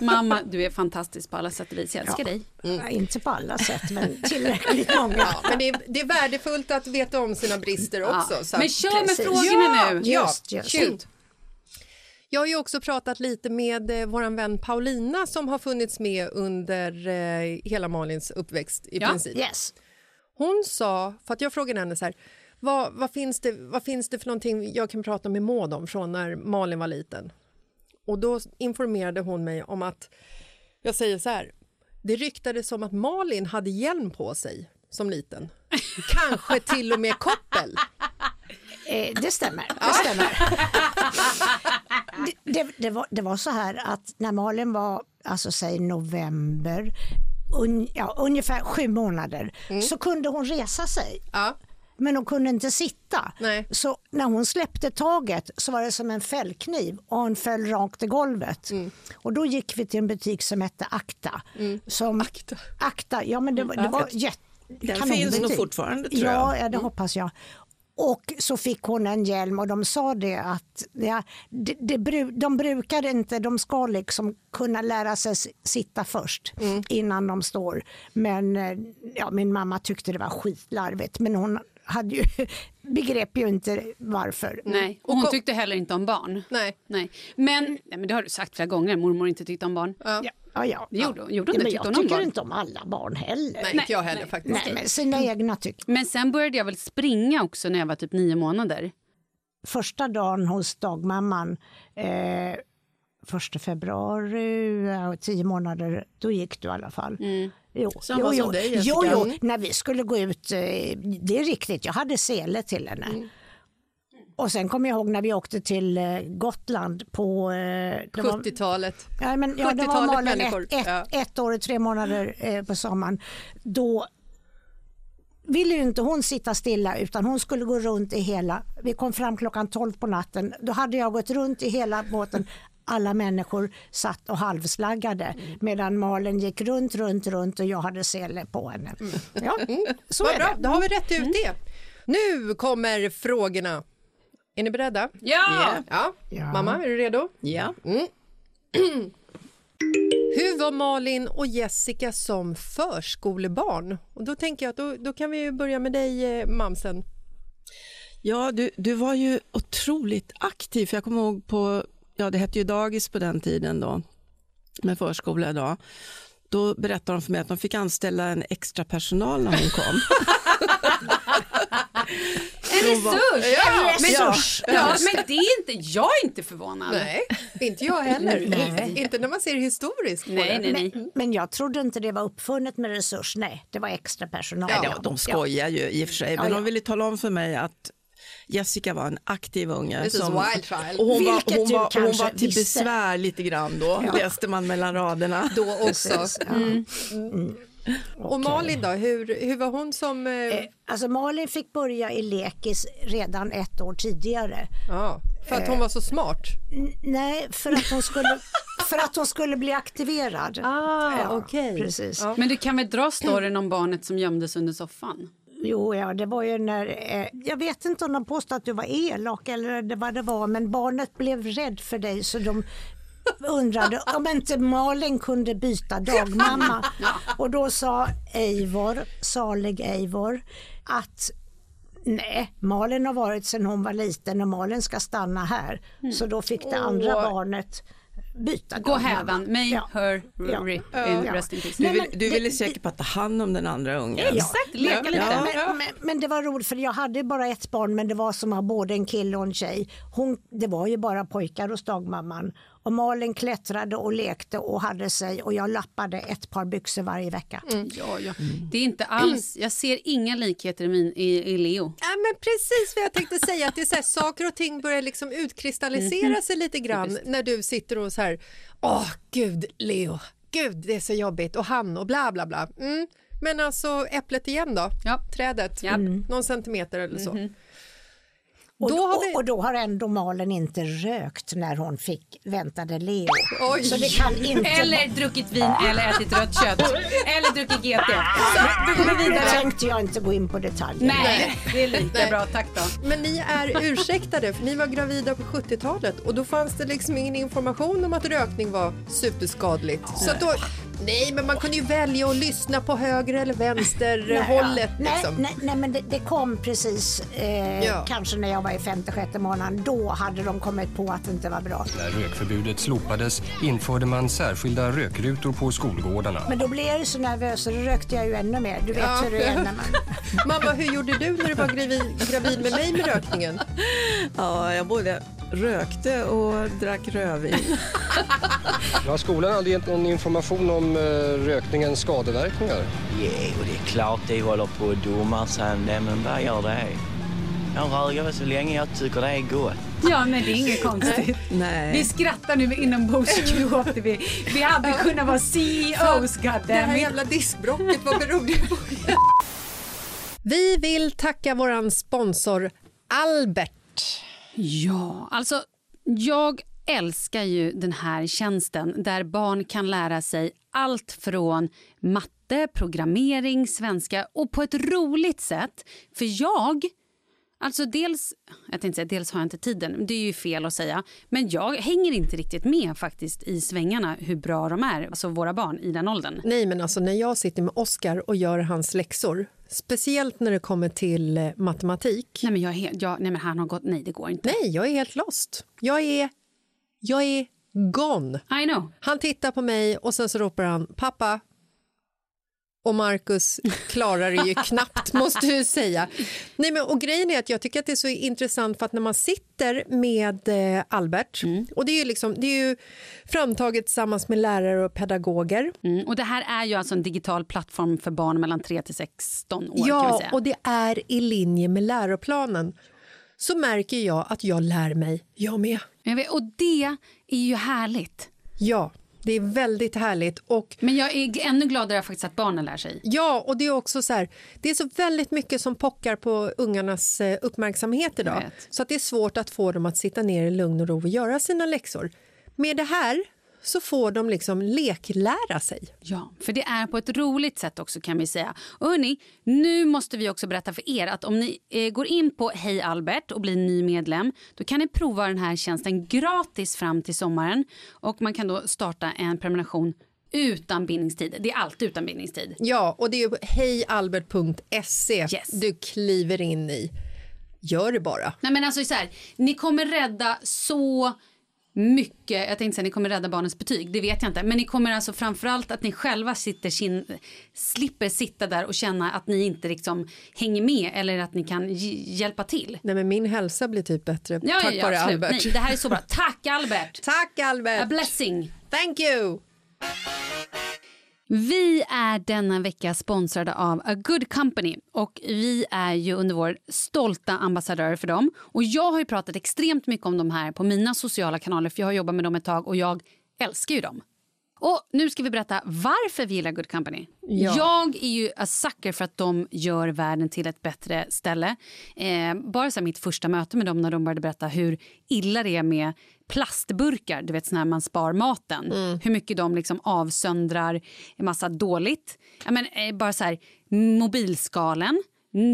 Mamma, du är fantastisk på alla sätt och vis. Jag älskar dig. Ja, inte på alla sätt, men tillräckligt många. Ja, men det är, det är värdefullt att veta om sina brister också. Ja. Så Men kör med Precis. frågorna nu. Ja, Just, just. shoot. Jag har ju också pratat lite med eh, vår vän Paulina som har funnits med under eh, hela Malins uppväxt i Ja. princip. Yes. Hon sa, för att jag frågade henne så här, vad, vad, finns det, vad finns det för någonting jag kan prata med Maud om från när Malin var liten? Och då informerade hon mig om att, jag säger så här, det ryktades om att Malin hade hjälm på sig som liten. Kanske till och med koppel. Eh, det stämmer. Det, stämmer. det, det, det, var, det var så här att när Malin var, alltså säg november, un, ja, ungefär sju månader, så kunde hon resa sig. Ja. Men hon kunde inte sitta. Nej. Så när hon släppte taget så var det som en fällkniv och hon föll rakt i golvet. Mm. Och då gick vi till en butik som hette Akta. Som, Akta. Akta, ja men det, var- det var jätte Den finns nog fortfarande, tror ja, jag. Ja, det hoppas jag. Och så fick hon en hjälm och de sa det att ja, det, bru- de brukar inte, de ska liksom kunna lära sig sitta först innan de står. Men eh, ja, min mamma tyckte det var skitlarvigt men hon hade ju, begrep ju inte varför. Nej, och hon tyckte heller inte om barn. Nej. Nej. Men, nej, men det har du sagt flera gånger, mormor inte tyckte om barn. Ja, ja, ja. Det gjorde hon. Gjorde hon Ja, det? men jag tycker barn? inte om alla barn heller. Nej, inte jag heller faktiskt. Nej, men sina egna tycker Men sen började jag väl springa också när jag var typ nio månader. första dagen hos dagmamman, eh, första februari, ja, tio månader, då gick du i alla fall. Jo, Samma jo, som jo, dig, Jessica. jo, jo, när vi skulle gå ut, eh, det är riktigt, jag hade sele till henne. Och sen kommer jag ihåg när vi åkte till eh, Gotland på... Eh, det var- 70-talet. Ja, men, ja, det var 70-talet Malin ett, ett, Ja. ett år och tre månader eh, på sommaren. Då ville ju inte hon sitta stilla utan hon skulle gå runt i hela, vi kom fram klockan 12 på natten, då hade jag gått runt i hela båten alla människor satt och halvslaggade Mm. medan Malin gick runt, runt, runt och jag hade sele på henne. Ja, så Mm. Vad är bra, det. då har vi rätt ut det. Nu kommer frågorna. Är ni beredda? Ja! Ja. Ja. Mamma, är du redo? Ja. Hur var Malin och Jessica som förskolebarn? Och då tänker jag att då, då kan vi ju börja med dig, eh, mamsen. Ja, du, du var ju otroligt aktiv. Jag kommer ihåg på, ja det hette ju dagis på den tiden då, med förskola idag. Då berättade de för mig att de fick anställa en extra personal när hon kom. En resurs! Ja, men, ja. ja, men det är inte, jag är inte förvånad. Nej, inte jag heller. Nej. Inte när man ser historiskt på nej, det. nej. nej. Men jag trodde inte det var uppfunnet med resurs, nej, det var extra personal. Ja, de skojar ju i och för sig, men Ja, ja. de ville tala om för mig att Jessica var en aktiv unge. This is wild child. Och hon, var, hon, du var, hon var till visste. besvär lite grann då, läste man mellan raderna. Då också. Precis, ja. Och Malin då, hur, hur var hon som... Eh, Eh, Alltså Malin fick börja i lekis redan ett år tidigare. ja, för att hon var så smart? N- nej, för att hon skulle, för att hon skulle bli aktiverad. Ah, Ja, okej. Precis. Ja. Men du kan väl dra storyn om barnet som gömdes under soffan? Jo, ja, det var ju när, eh, jag vet inte om de påstod att du var elak eller vad det var, men barnet blev rädd för dig så de undrade om inte Malin kunde byta dagmamma. Och då sa Eivor, salig Eivor, att nej, Malin har varit sedan hon var liten och Malin ska stanna här. Så då fick det andra Åh. barnet byta Gå hädan, may Ja. her Ja. rip Ja. in Ja. rest in peace. Du, vill, du det- ville säkert bara ta hand om den andra ungen. Exakt, leka lite. Ja. Men, men, men, men det var roligt för jag hade bara ett barn men det var som att ha både en kille och en tjej. Hon, det var ju bara pojkar hos dagmamman. Och Malin klättrade och lekte och hade sig och jag lappade ett par byxor varje vecka. Ja, ja. Det är inte alls, jag ser inga likheter i, min, i, i Leo. Ja, men precis vad jag tänkte säga, att det är så här, saker och ting börjar liksom utkristallisera sig lite grann när du sitter och så här, åh gud Leo, gud det är så jobbigt och han och bla bla bla. Mm. Men alltså äpplet igen då, Ja. trädet, Ja. någon centimeter eller så. Och, Då har vi- och då har ändå Malin inte rökt när hon fick väntade Leo. Oj. Så det kan inte Eller druckit vin eller ätit rött kött. Eller druckit GT. Så, då går vi Nu vidare. tänkte jag inte gå in på detaljer. Nej, det är lika Nej. bra. Tack då. Men ni är ursäktade för ni var gravida på 70-talet och då fanns det liksom ingen information om att rökning var superskadligt. Så då, nej men man kunde ju välja att lyssna på höger eller vänster Nej, hållet ja. liksom. nej, nej, nej, men det, det kom precis, eh, Ja. kanske när jag var i femte, sjätte månaden. Då hade de kommit på att det inte var bra. När rökförbudet slopades införde man särskilda rökrutor på skolgårdarna. Men då blev jag ju så nervös så då rökte jag ju ännu mer. Du vet Ja. hur det är när man... Mamma, hur gjorde du när du var gravid, gravid med mig med rökningen? Ja, jag både rökte och drack rödvin. Har skolan aldrig gett någon information om eh, rökningens skadeverkningar? Ja, och det är klart de håller på att domar sig men vad gör det? Jag röker väl så länge jag tycker det är gott. Ja, men det är inget konstigt. Vi Nej. skrattar nu inombords. Gråter vi. Vi hade kunnat vara CEOs, Det här jävla diskbrocket, vad beror det på? Vi vill tacka våran sponsor Albert. Ja, alltså jag älskar ju den här tjänsten där barn kan lära sig allt från matte, programmering, svenska och på ett roligt sätt. För jag, alltså dels, jag tänkte säga dels har jag inte tiden, det är ju fel att säga, men jag hänger inte riktigt med faktiskt i svängarna hur bra de är, alltså våra barn i den åldern. Nej, men alltså när jag sitter med Oscar och gör hans läxor, speciellt när det kommer till eh, matematik. Nej men, jag, är jag, nej men han har gått, nej det går inte. Nej, jag är helt lost. Jag är, jag är gone. I know. Han tittar på mig och sen så ropar han pappa. Och Marcus klarar det ju knappt, måste jag säga. Nej, men, och grejen är att jag tycker att det är så intressant för att när man sitter med eh, Albert, och det är, ju liksom, det är ju framtaget tillsammans med lärare och pedagoger. Mm, och det här är ju alltså en digital plattform för barn mellan 3 till 16 år. Ja, och det är i linje med läroplanen. Så märker jag att jag lär mig, jag med. Jag vet, och det är ju härligt. Ja, det är väldigt härligt. Och Men jag är ännu gladare faktiskt att barnen lär sig. Ja, och det är också så här, det är så väldigt mycket som pockar på ungarnas eh, uppmärksamhet idag. Så att det är svårt att få dem att sitta ner i lugn och ro och göra sina läxor. Med det här så får de liksom leklära sig. Ja, för det är på ett roligt sätt också kan vi säga. Och hörni, nu måste vi också berätta för er att om ni eh, går in på Hej Albert och blir ny medlem, då kan ni prova den här tjänsten gratis fram till sommaren och man kan då starta en prenumeration utan bindningstid. Det är alltid utan bindningstid. Ja, och det är hejalbert.se Yes. du kliver in i. Gör det bara. Nej men alltså så här, ni kommer rädda så mycket, jag tänkte säga ni kommer rädda barnens betyg, det vet jag inte. Men ni kommer alltså framförallt att ni själva sitter sin, slipper sitta där och känna att ni inte liksom hänger med eller att ni kan hjälpa till. Nej, men min hälsa blir typ bättre Ja, tack ja, vare absolut. Albert. Nej, det här är så bra. Tack Albert! Tack Albert! A blessing! Thank you! Vi är denna vecka sponsrade av A Good Company och vi är ju under vår stolta ambassadör för dem. Och jag har ju pratat extremt mycket om dem här på mina sociala kanaler för jag har jobbat med dem ett tag och jag älskar ju dem. Och nu ska vi berätta varför vi gillar Good Company. Ja. Jag är ju a sucker för att de gör världen till ett bättre ställe. Eh, bara så mitt första möte med dem när de började berätta hur illa det är med plastburkar, du vet såna här man spar maten. Hur mycket de liksom avsöndrar en massa dåligt. Ja, men, eh, bara så här, mobilskalen.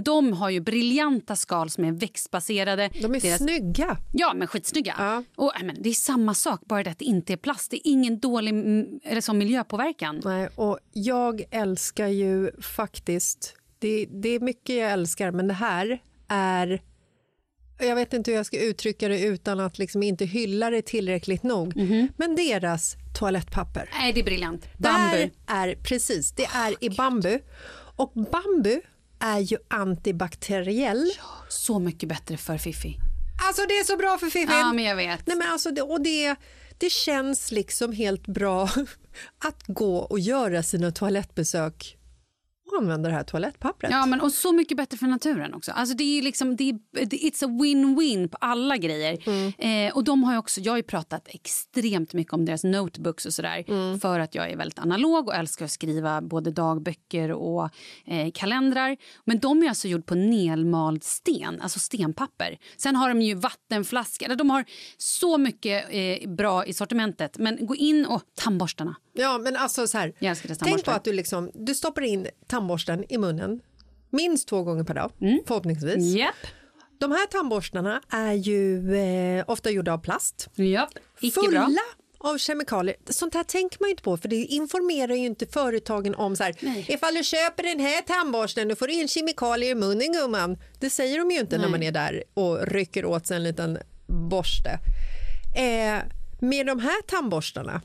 De har ju briljanta skal som är växtbaserade. De är Deras- snygga. Ja, men skitsnygga. Ja. Och, men, det är samma sak, bara det att det inte är plast. Det är ingen dålig mm, sån miljöpåverkan. Nej, och jag älskar ju faktiskt... Det, det är mycket jag älskar, men det här är jag vet inte hur jag ska uttrycka det utan att liksom inte hylla det tillräckligt nog. Mhm. Men deras toalettpapper. Nej, det är briljant. Bambu. är precis, det är i bambu. Och bambu är ju antibakteriell. Så mycket bättre för Fifi. Alltså det är så bra för Fifi. Ja, men jag vet. Nej, men alltså det, och det, det känns liksom helt bra att gå och göra sina toalettbesök och använda det här toalettpappret. Ja, men och så mycket bättre för naturen också. Alltså det är liksom, det är, it's a win-win på alla grejer. Mm. Eh, och de har ju också, jag har pratat extremt mycket om deras notebooks och sådär. Mm. För att jag är väldigt analog och älskar att skriva både dagböcker och eh, kalendrar. Men de är alltså gjord på nelmald sten, alltså stenpapper. Sen har de ju vattenflaskor. De har så mycket eh, bra i sortimentet. Men gå in och tandborstarna. Ja, men alltså så här. Jag älskar Tänk på att du, liksom, du stoppar in tandborsten i munnen minst två gånger per dag, förhoppningsvis. Japp. De här tandborstarna är ju eh, ofta gjorda av plast. Icke Fulla bra. av kemikalier. Sånt här tänker man inte på för det informerar ju inte företagen om så här, ifall du köper den här tandborsten du får in kemikalier i munnen gumman. Det säger de ju inte när Nej. man är där och rycker åt sig en liten borste. Eh, med de här tandborstarna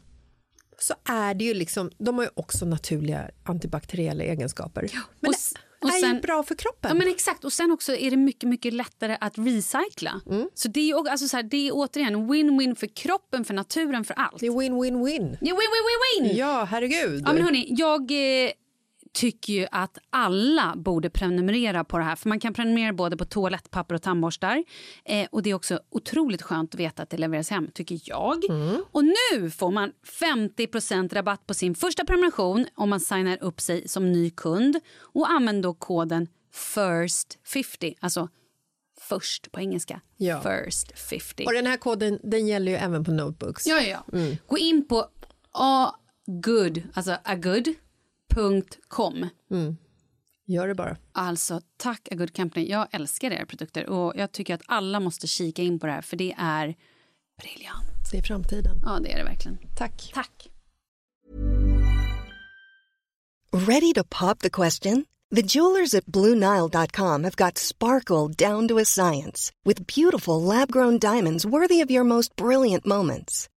så är det ju liksom, de har ju också naturliga antibakteriella egenskaper. Men och det och är ju sen- bra för kroppen. Ja, men exakt. Och sen också är det mycket, mycket lättare att recycla. Mm. Så det är, alltså så här, det är återigen win-win för kroppen, för naturen, för allt. Det är win-win-win. Ja, win-win-win-win! Ja, herregud. Ja, men hörni, jag eh, tycker ju att alla borde prenumerera på det här. För Man kan prenumerera både på toalettpapper och tandborstar. Eh, och Det är också otroligt skönt att veta att det levereras hem, tycker jag. Och nu får man 50% rabatt på sin första prenumeration om man signar upp sig som ny kund. Och använd då koden FIRST50, alltså först på engelska. Ja. First 50. Och den här koden den gäller ju även på notebooks. Ja, ja, ja. Gå in på agood, alltså agood.com. Gör det bara. Alltså, tack A Good Company. Jag älskar era produkter och jag tycker att alla måste kika in på det här för det är briljant. Det är framtiden. Ja, det är det verkligen. Tack. Tack. Ready to pop the question? The jewelers at BlueNile.com have got sparkle down to a science with beautiful lab grown diamonds worthy of your most brilliant moments.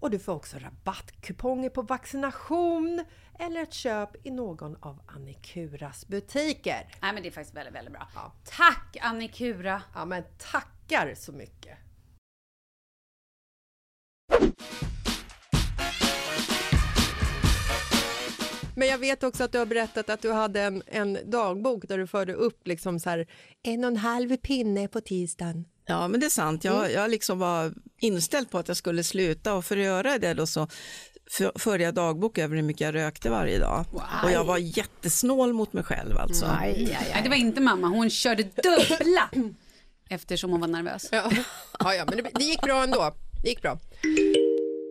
och du får också rabattkuponger på vaccination eller ett köp i någon av Annikuras butiker. Nej men det är faktiskt väldigt, väldigt bra. Tack Annikura! Ja men tackar så mycket! Men jag vet också att du har berättat att du hade en, en dagbok där du förde upp liksom så här, en och en halv pinne på tisdagen. Ja, men det är sant. Jag, Mm. jag liksom var inställd på att jag skulle sluta och för att göra det då så för- förde jag dagbok över hur mycket jag rökte varje dag. Och jag var jättesnål mot mig själv alltså. Nej, det var inte mamma, hon körde dubbla eftersom hon var nervös. Ja, ja, ja men det, det gick bra ändå. Det gick bra.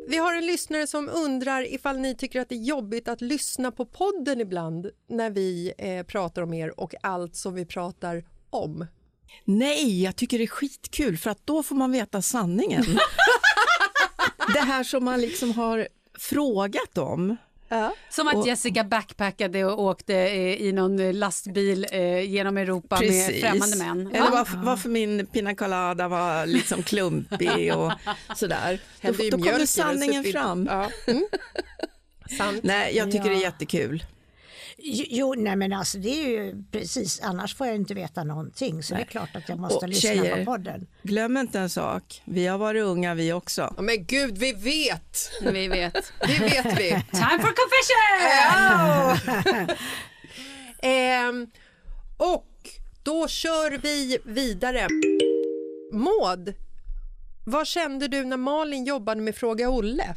Vi har en lyssnare som undrar ifall ni tycker att det är jobbigt att lyssna på podden ibland när vi eh, pratar om er och allt som vi pratar om. Nej, jag tycker det är skitkul för att då får man veta sanningen. det här som man liksom har frågat om. Som att Och- Jessica backpackade och åkte eh, i någon lastbil eh, genom Europa med främmande män. Eller Va? varför, varför min pina colada var liksom klumpig och sådär. Då, då kommer sanningen fram. Ja. Mm. Sant. Nej, jag tycker det är Ja. jättekul. Jo, nej men alltså det är ju precis, annars får jag inte veta någonting så det är klart att jag måste Och lyssna tjejer, på podden. Glöm inte en sak, vi har varit unga vi också. Ja, men gud, vi vet! Vi vet. Det vet vi. Time for confession! Ja! Ehm, och då kör vi vidare. Maud, vad kände du när Malin jobbade med Fråga Olle?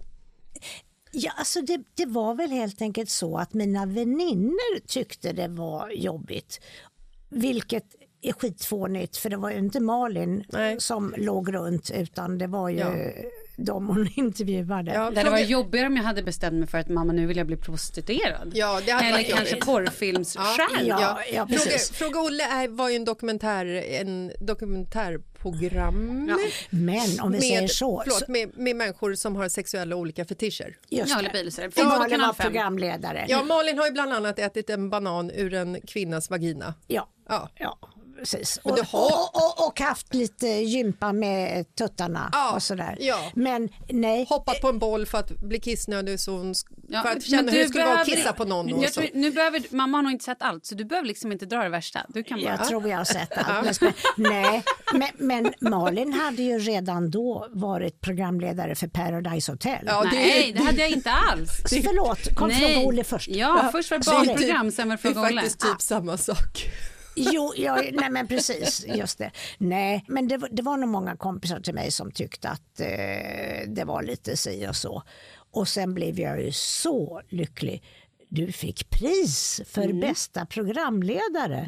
Ja, alltså det, det var väl helt enkelt så att mina väninnor tyckte det var jobbigt. Vilket är skitfånigt för det var ju inte Malin som låg runt utan det var ju Ja. De hon intervjuade. det hade varit jobbigare om jag hade bestämt mig för att mamma nu vill jag bli prostituerad. Ja, det hade Eller kanske porrfilmsstjärna. Fråga, Fråga Olle är, var ju en dokumentär, en dokumentärprogram. Men om vi med, säger så, Förlåt, så- med, med människor som har sexuella olika fetischer. Just Ja, det. på Malin var programledare. Ja, Malin har ju bland annat ätit en banan ur en kvinnas vagina. Ja. Ja. ja precis. Och, och, och, och haft lite gympa med tuttarna och sådär. Ja. Men nej. Hoppat på en boll för att bli kissnödig så hon, Ja, för att men känna hur du det skulle vara att kissa på någon. Jag så. tror, nu behöver, mamma har nog inte sett allt så du behöver liksom inte dra det värsta. Du kan bara... Jag tror jag har sett allt. Men, nej, men, men Malin hade ju redan då varit programledare för Paradise Hotel. Nej, det hade jag inte alls. Förlåt, kom Nej. Fråga Olle först. Ja, först var det barnprogram, sen var det Fråga Det är faktiskt typ samma sak. Jo, ja, nej men precis, just det. Nej, men det, var- det var nog många kompisar till mig som tyckte att eh, det var lite si och så. Och sen blev jag ju så lycklig. Du fick pris för Mm. bästa programledare.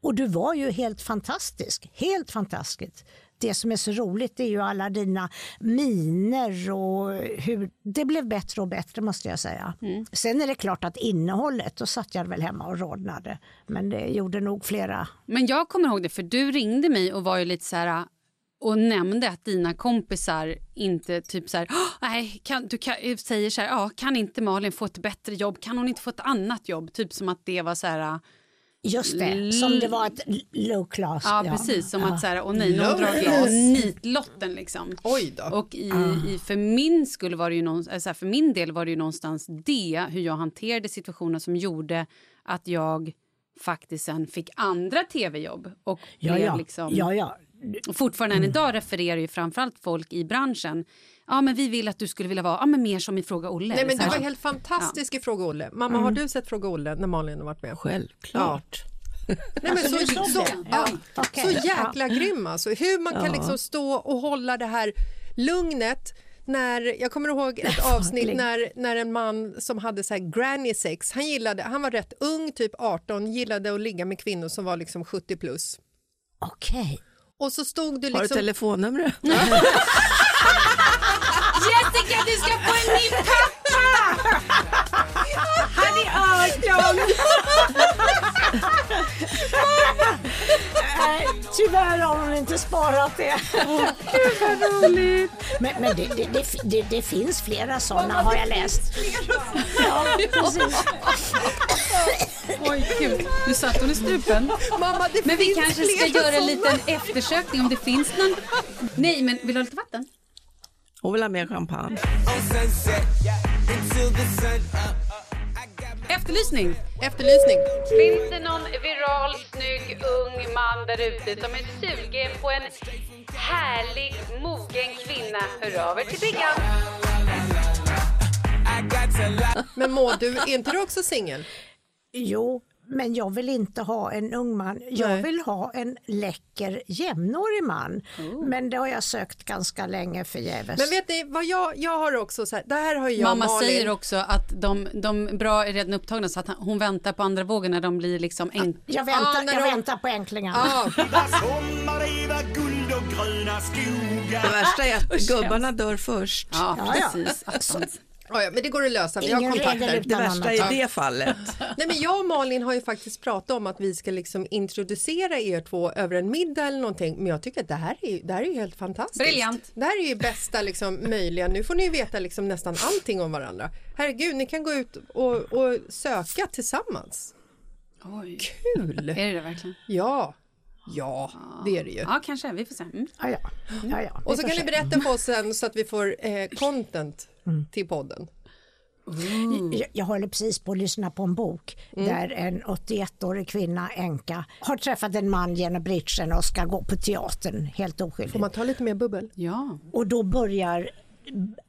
Och du var ju helt fantastisk, helt fantastisk. det som är så roligt är ju alla dina miner och hur det blev bättre och bättre måste jag säga. Sen är det klart att innehållet, då satt jag väl hemma och rodnade. Men det gjorde nog flera. Men jag kommer ihåg det, för du ringde mig och var ju lite så här och nämnde att dina kompisar inte typ så här, "Åh, nej, kan, du kan, säger så här, ja, kan inte Malin få ett bättre jobb? Kan hon inte få ett annat jobb? Typ som att det var så här... Just det, som det var ett low class. Ja, precis. Som Ja. att så här, åh nej, någon Low drar class. nitlotten liksom. Oj då. Och i, Ah. i, för min skull var det ju någon, alltså, för min del var det ju någonstans det, hur jag hanterade situationen som gjorde att jag faktiskt sen fick andra tv-jobb och Ja, blev ja. liksom... Ja, ja. Och fortfarande än idag refererar ju framförallt folk i branschen. Ja, men vi vill att du skulle vilja vara ja, men mer som i Fråga Olle. Nej, men eller du var helt fantastisk i Fråga Olle. Mamma, Mm. har du sett Fråga Olle när Malin har varit med? Självklart. Nej, men Alltså, så, så, ja, Ja, så jäkla grym alltså. Hur man kan Ja. liksom stå och hålla det här lugnet när, jag kommer ihåg ett avsnitt när, när en man som hade så här granny sex, han, gillade, han var rätt ung, typ 18, gillade att ligga med kvinnor som var liksom 70 plus. Okej. Och så stod du Har du liksom... telefonnumret? Jessica, du ska få en ny pappa! Han är 18! Nej, Tyvärr har hon inte sparat det. Gud vad roligt! Men, men det, det, det, det, det finns flera sådana har jag läst. Ja, precis. Oj, gud. Nu satt hon i strupen. Mamma, det men vi finns kanske ska flera göra en liten eftersökning om det finns någon... Nej, men vill du ha lite vatten? Hon vill ha mer champagne. Efterlysning. Efterlysning. Finns det någon viral, snygg, ung man där ute som är sugen på en härlig, mogen kvinna? Hör av er till Briggan. Men må du, är inte du också singel? Jo, men jag vill inte ha en ung man. Jag Nej. vill ha en läcker jämnårig man. Men det har jag sökt ganska länge förgäves. Men vet ni vad jag, jag har också så här, det här har jag Mamma Malin. säger också att de, de bra är redan upptagna så att hon väntar på andra vågen när de blir liksom enk... Jag väntar, när jag de- väntar på änklingarna. Ja. Det värsta är att gubbarna dör först. Ja, Ja, ja. precis. Attans. Ja, ja, men det går att lösa. Vi har Ingen kontakter. regel Det värsta annat. i det fallet. Nej, men jag och Malin har ju faktiskt pratat om att vi ska liksom introducera er två över en middag eller någonting. Men jag tycker att det här är ju, det här är ju helt fantastiskt. Briljant. Det här är ju bästa liksom, möjliga. Nu får ni veta liksom nästan allting om varandra. Herregud, ni kan gå ut och, och söka tillsammans. Oj. Kul! Är det det verkligen? Ja, ja, det är det ju. Ja, kanske. Vi får se. Mm. Ja, ja. Ja, ja. Och så Vi kan får ni se. berätta för oss sen så att vi får eh, content till podden. Jag, jag håller precis på att lyssna på en bok Mm. där en 81-årig kvinna, änka, har träffat en man genom bridgen och ska gå på teatern helt oskyldigt. Får man ta lite mer bubbel? Ja. Och då börjar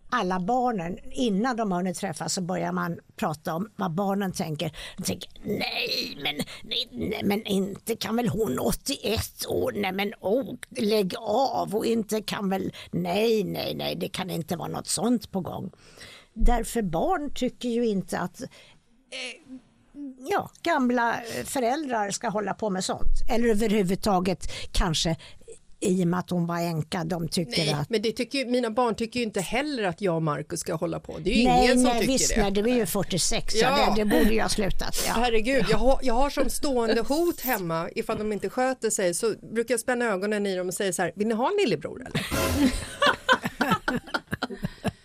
alla barnen, innan de har hunnit träffas så börjar man prata om vad barnen tänker. De tänker nej men, nej, nej, men inte kan väl hon 81 år, nej men oh, lägg av och inte kan väl, nej nej nej det kan inte vara något sånt på gång. Därför barn tycker ju inte att eh, ja, gamla föräldrar ska hålla på med sånt. Eller överhuvudtaget kanske i och med att hon var änka, de tycker Nej, att men det tycker, ju- mina barn tycker ju inte heller att jag och Markus ska hålla på. Det är ju nej, ingen som nej, tycker visst, det. Nej, du är ju 46, ja. Ja. det, det borde ju ha slutat. Ja. Herregud, jag har, jag har som stående hot hemma ifall de inte sköter sig så brukar jag spänna ögonen i dem och säga så här, vill ni ha en lillebror eller?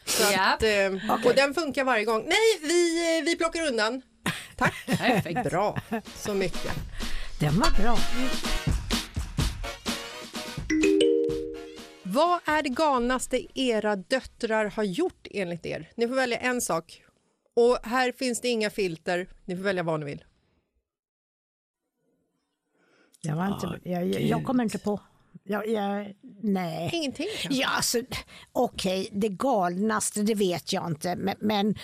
så Ja. att, eh, Och den funkar varje gång. Nej, vi, eh, vi plockar undan. Tack. Perfekt. Bra, så mycket. Den var bra. Vad är det galnaste era döttrar har gjort enligt er? Ni får välja en sak. Och här finns det inga filter. Ni får välja vad ni vill. Jag, var inte, jag, jag, jag kommer inte på. Jag, jag, nej. Ingenting kanske? Ja, alltså, Okej, det galnaste det vet jag inte. Men, men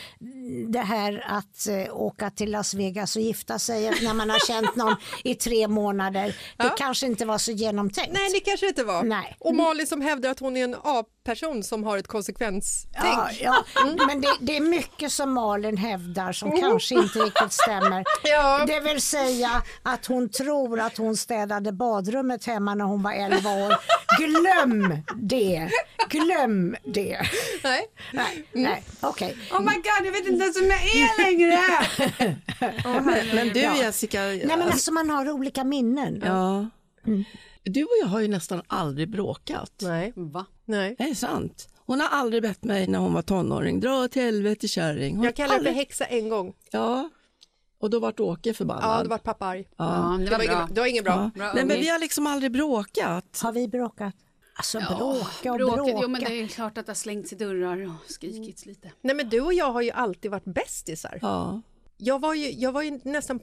det här att eh, åka till Las Vegas och gifta sig när man har känt någon i tre månader. Det Ja. kanske inte var så genomtänkt. Nej, det kanske inte var. Nej. Och Malin som hävdar att hon är en ap person som har ett konsekvenstänk. Ja, ja. Men det, det är mycket som Malin hävdar som Mm. kanske inte riktigt stämmer. Ja. Det vill säga att hon tror att hon städade badrummet hemma när hon var 11 år. Glöm det! Glöm det! Nej. Nej, nej. okej. Oh my god, jag vet inte ens vem jag är längre! Men, men du Ja. Jessica, Nej men alltså man har olika minnen. ja. Du och jag har ju nästan aldrig bråkat. Nej. Va? Nej. Det är sant. Hon har aldrig bett mig när hon var tonåring, dra åt helvete kärring. Hon Jag kallade det för aldrig... häxa en gång. Ja, och då vart Åke förbannad. Ja, det var pappa arg. Ja. det var det, bra. Inget, det var inget bra. Ja. Bra Nej, men vi har liksom aldrig bråkat. Har vi bråkat? Alltså bråka och Bråket, bråka. jo men det är klart att det har slängts i dörrar och skrikits lite. Nej, men du och jag har ju alltid varit bästisar. Ja. Jag var ju, jag var ju nästan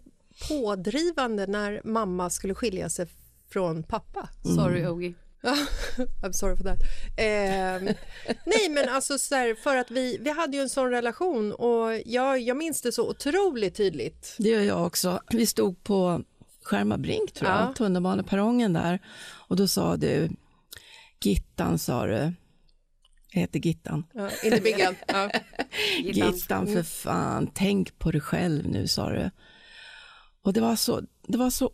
pådrivande när mamma skulle skilja sig från pappa. Sorry Ogi. I'm sorry for that. Eh, nej, men alltså så här, för att vi, vi hade ju en sån relation och jag, jag minns det så otroligt tydligt. Det gör jag också. Vi stod på Skärmarbrink tror jag, Ja. tunnelbaneperrongen där. Och då sa du, Gittan sa du. Jag heter Gittan. Ja, inte Biggan. Ja. Gittan för fan, tänk på dig själv nu sa du. Och det var så, det var så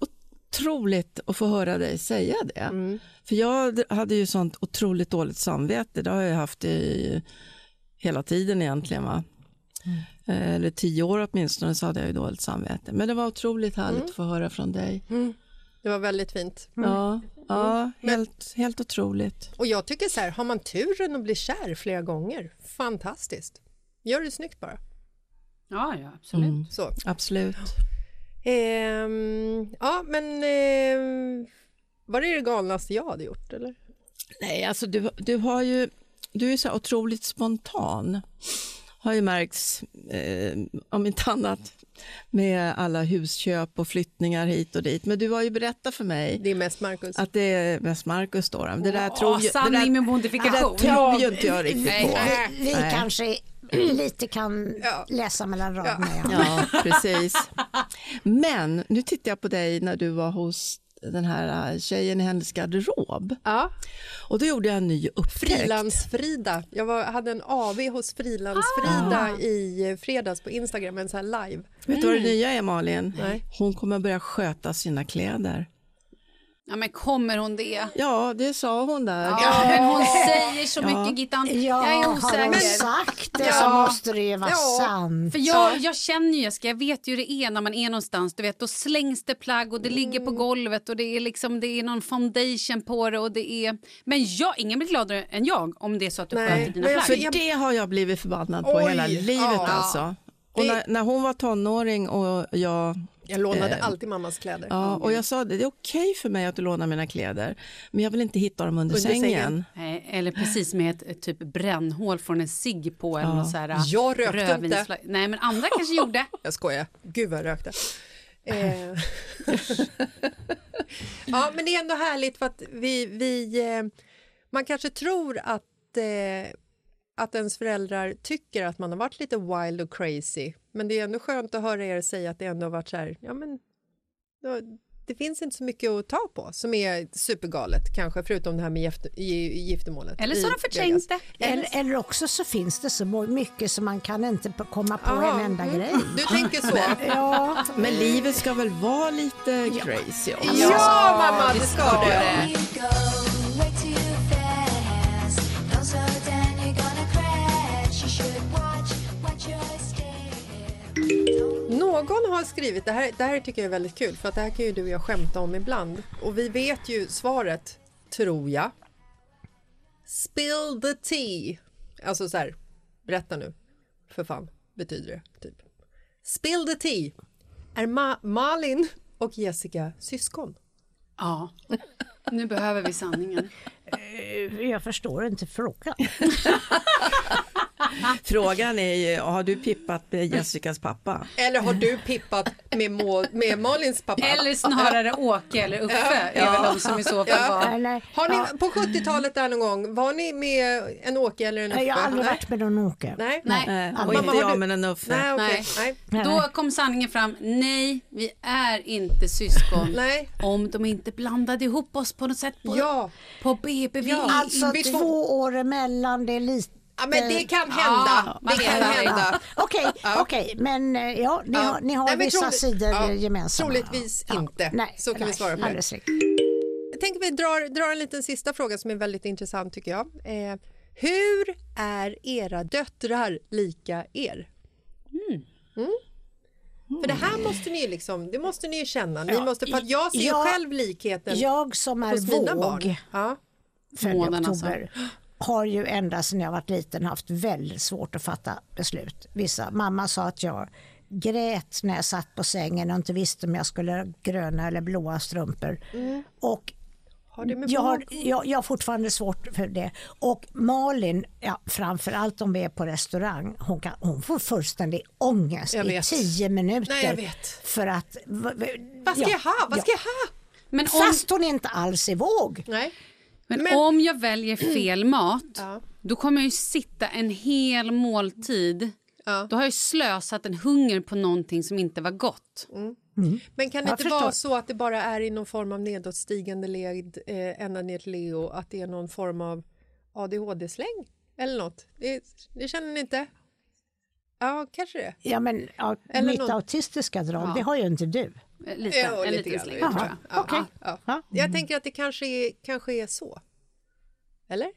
otroligt att få höra dig säga det. För jag hade ju sånt otroligt dåligt samvete, det har jag haft i hela tiden egentligen. Va? Eh, Eller tio år åtminstone så hade jag ju dåligt samvete. Men det var otroligt härligt att få höra från dig. Det var väldigt fint. Ja, ja helt, helt otroligt. Och jag tycker så här, har man turen att bli kär flera gånger, fantastiskt. Gör det snyggt bara. Ja, ja absolut. Mm. Så. Absolut. Ehm, ja, men ehm, var det det galnaste jag hade gjort? Eller? Nej, alltså du, du har ju, du är så otroligt spontan. Har ju märkts, eh, om inte annat, med alla husköp och flyttningar hit och dit. Men du har ju berättat för mig Det är mest Marcus. att det är mest Marcus då. då. Det där Åh, tror ju, det sanning där, med det modifikation. där tror ju inte jag riktigt Nej. på. Vi, vi kanske lite kan läsa mellan raderna. Ja. Ja, precis. Men nu tittar jag på dig när du var hos den här äh, tjejen i hennes garderob. Ja, Och då gjorde jag en ny upptäckt. Frilans-Frida. Jag var, hade en AV hos Frilans-Frida i fredags på Instagram, en sån här live. Vet du vad det nya är Malin? Nej. Hon kommer börja sköta sina kläder. Ja men kommer hon det? Ja, det sa hon där. Ja, men hon säger så Ja. mycket Gittan. Ja, jag är har hon osäker. sagt det Ja. så måste det ju vara Ja. sant. För jag, jag känner ju Jessica, jag vet ju hur det är när man är någonstans. Du vet, då slängs det plagg och det ligger Mm. på golvet och det är liksom det är någon foundation på det och det är... Men jag, ingen blir gladare än jag om det är så att du sköter dina men plagg. För det har jag blivit förbannad på Oj, hela livet ja. alltså. Och när, när hon var tonåring och jag Jag lånade Eh, alltid mammas kläder. Ja, och jag sa det, det är okej för mig att du lånar mina kläder, men jag vill inte hitta dem under, Under sängen. sängen. Nej, eller precis med ett, ett typ brännhål från en cigg på eller Ja. något så här, Jag rökte inte. rödvinsflagg. Nej, men andra kanske gjorde. Jag skojar. Gud vad jag rökte. Eh. ja, men det är ändå härligt för att vi, vi eh, man kanske tror att eh, att ens föräldrar tycker att man har varit lite wild och crazy. Men det är ändå skönt att höra er säga att det ändå har varit så här, ja men då, det finns inte så mycket att ta på som är supergalet kanske, förutom det här med gift, giftermålet. Eller så har de förträngt det. Eller, eller också så finns det så mycket så man kan inte komma på Jaha, en enda mm. grej. Du tänker så? Ja, Men livet ska väl vara lite crazy också? Ja, mamma, det ska det. Någon har skrivit, det här, det här tycker jag är väldigt kul för att det här kan ju du och jag skämta om ibland och vi vet ju svaret, tror jag. Spill the tea. Alltså så här, berätta nu, för fan, betyder det typ. Spill the tea. Är Ma- Malin och Jessica syskon? Ja, nu behöver vi sanningen. jag förstår inte frågan. Frågan är ju, har du pippat med Jessicas pappa? Eller har du pippat med, Må- med Malins pappa? Eller snarare Åke eller Uffe är väl de som i så fall Ja. var. Har ni ja, på 70-talet där någon gång, var ni med en Åke eller en Uffe? jag har aldrig Nej. varit med någon Åke. Nej. Nej. Nej, och inte jag men en Uffe. Nej, okej. Nej. Nej. Då kom sanningen fram. Nej, vi är inte syskon. Nej. Om de inte blandade ihop oss på något sätt på, Ja. på BB. Vi Ja. Alltså två år emellan, det är lite... Ja, men det kan hända. Ja, det kan man- hända. Okej, okej, men eh, ja, ni Ja. har, ni har Nej, vissa troligt- sidor ja, gemensamma. troligtvis inte. Nej, Så kan vi nej, svara på det. Jag tänker vi drar, drar en liten sista fråga som är väldigt intressant tycker jag. Eh, hur är era döttrar lika er? Mm. För det här måste ni ju liksom, det måste ni ju känna. Ni Ja, måste, för att jag ser jag- själv likheten Jag som är hos mina våg, barn. Ja. född i Månen alltså. Har ju ända sedan jag var liten haft väldigt svårt att fatta beslut. Vissa, mamma sa att jag grät när jag satt på sängen och inte visste om jag skulle ha gröna eller blåa strumpor. Och Har det med jag, har, jag, jag har fortfarande svårt för det. Och Malin, ja, framförallt om vi är på restaurang, hon, kan, hon får fullständig ångest Jag i tio minuter. Nej, jag vet. För att... Vad ska ja, jag ha? Vad ja. ska jag ha? Men, om, Fast hon inte alls är våg. Nej. Men, men- om jag väljer fel mat, Ja. då kommer jag ju sitta en hel måltid. Ja. Då har jag ju slösat en hunger på någonting som inte var gott. Men kan det Jag inte förstår. vara så att det bara är i någon form av nedåtstigande led eh, ända ner till Leo, att det är någon form av ADHD-släng eller något? Det, det känner ni inte? Ja, kanske det. Ja, men ja, mitt någon- autistiska drag, Ja. det har ju inte du. Eh, Lite, Ja, en lite liten släng tror jag. Ja, Okej. ja. Ja. Jag tänker att det kanske är, kanske är så. Eller?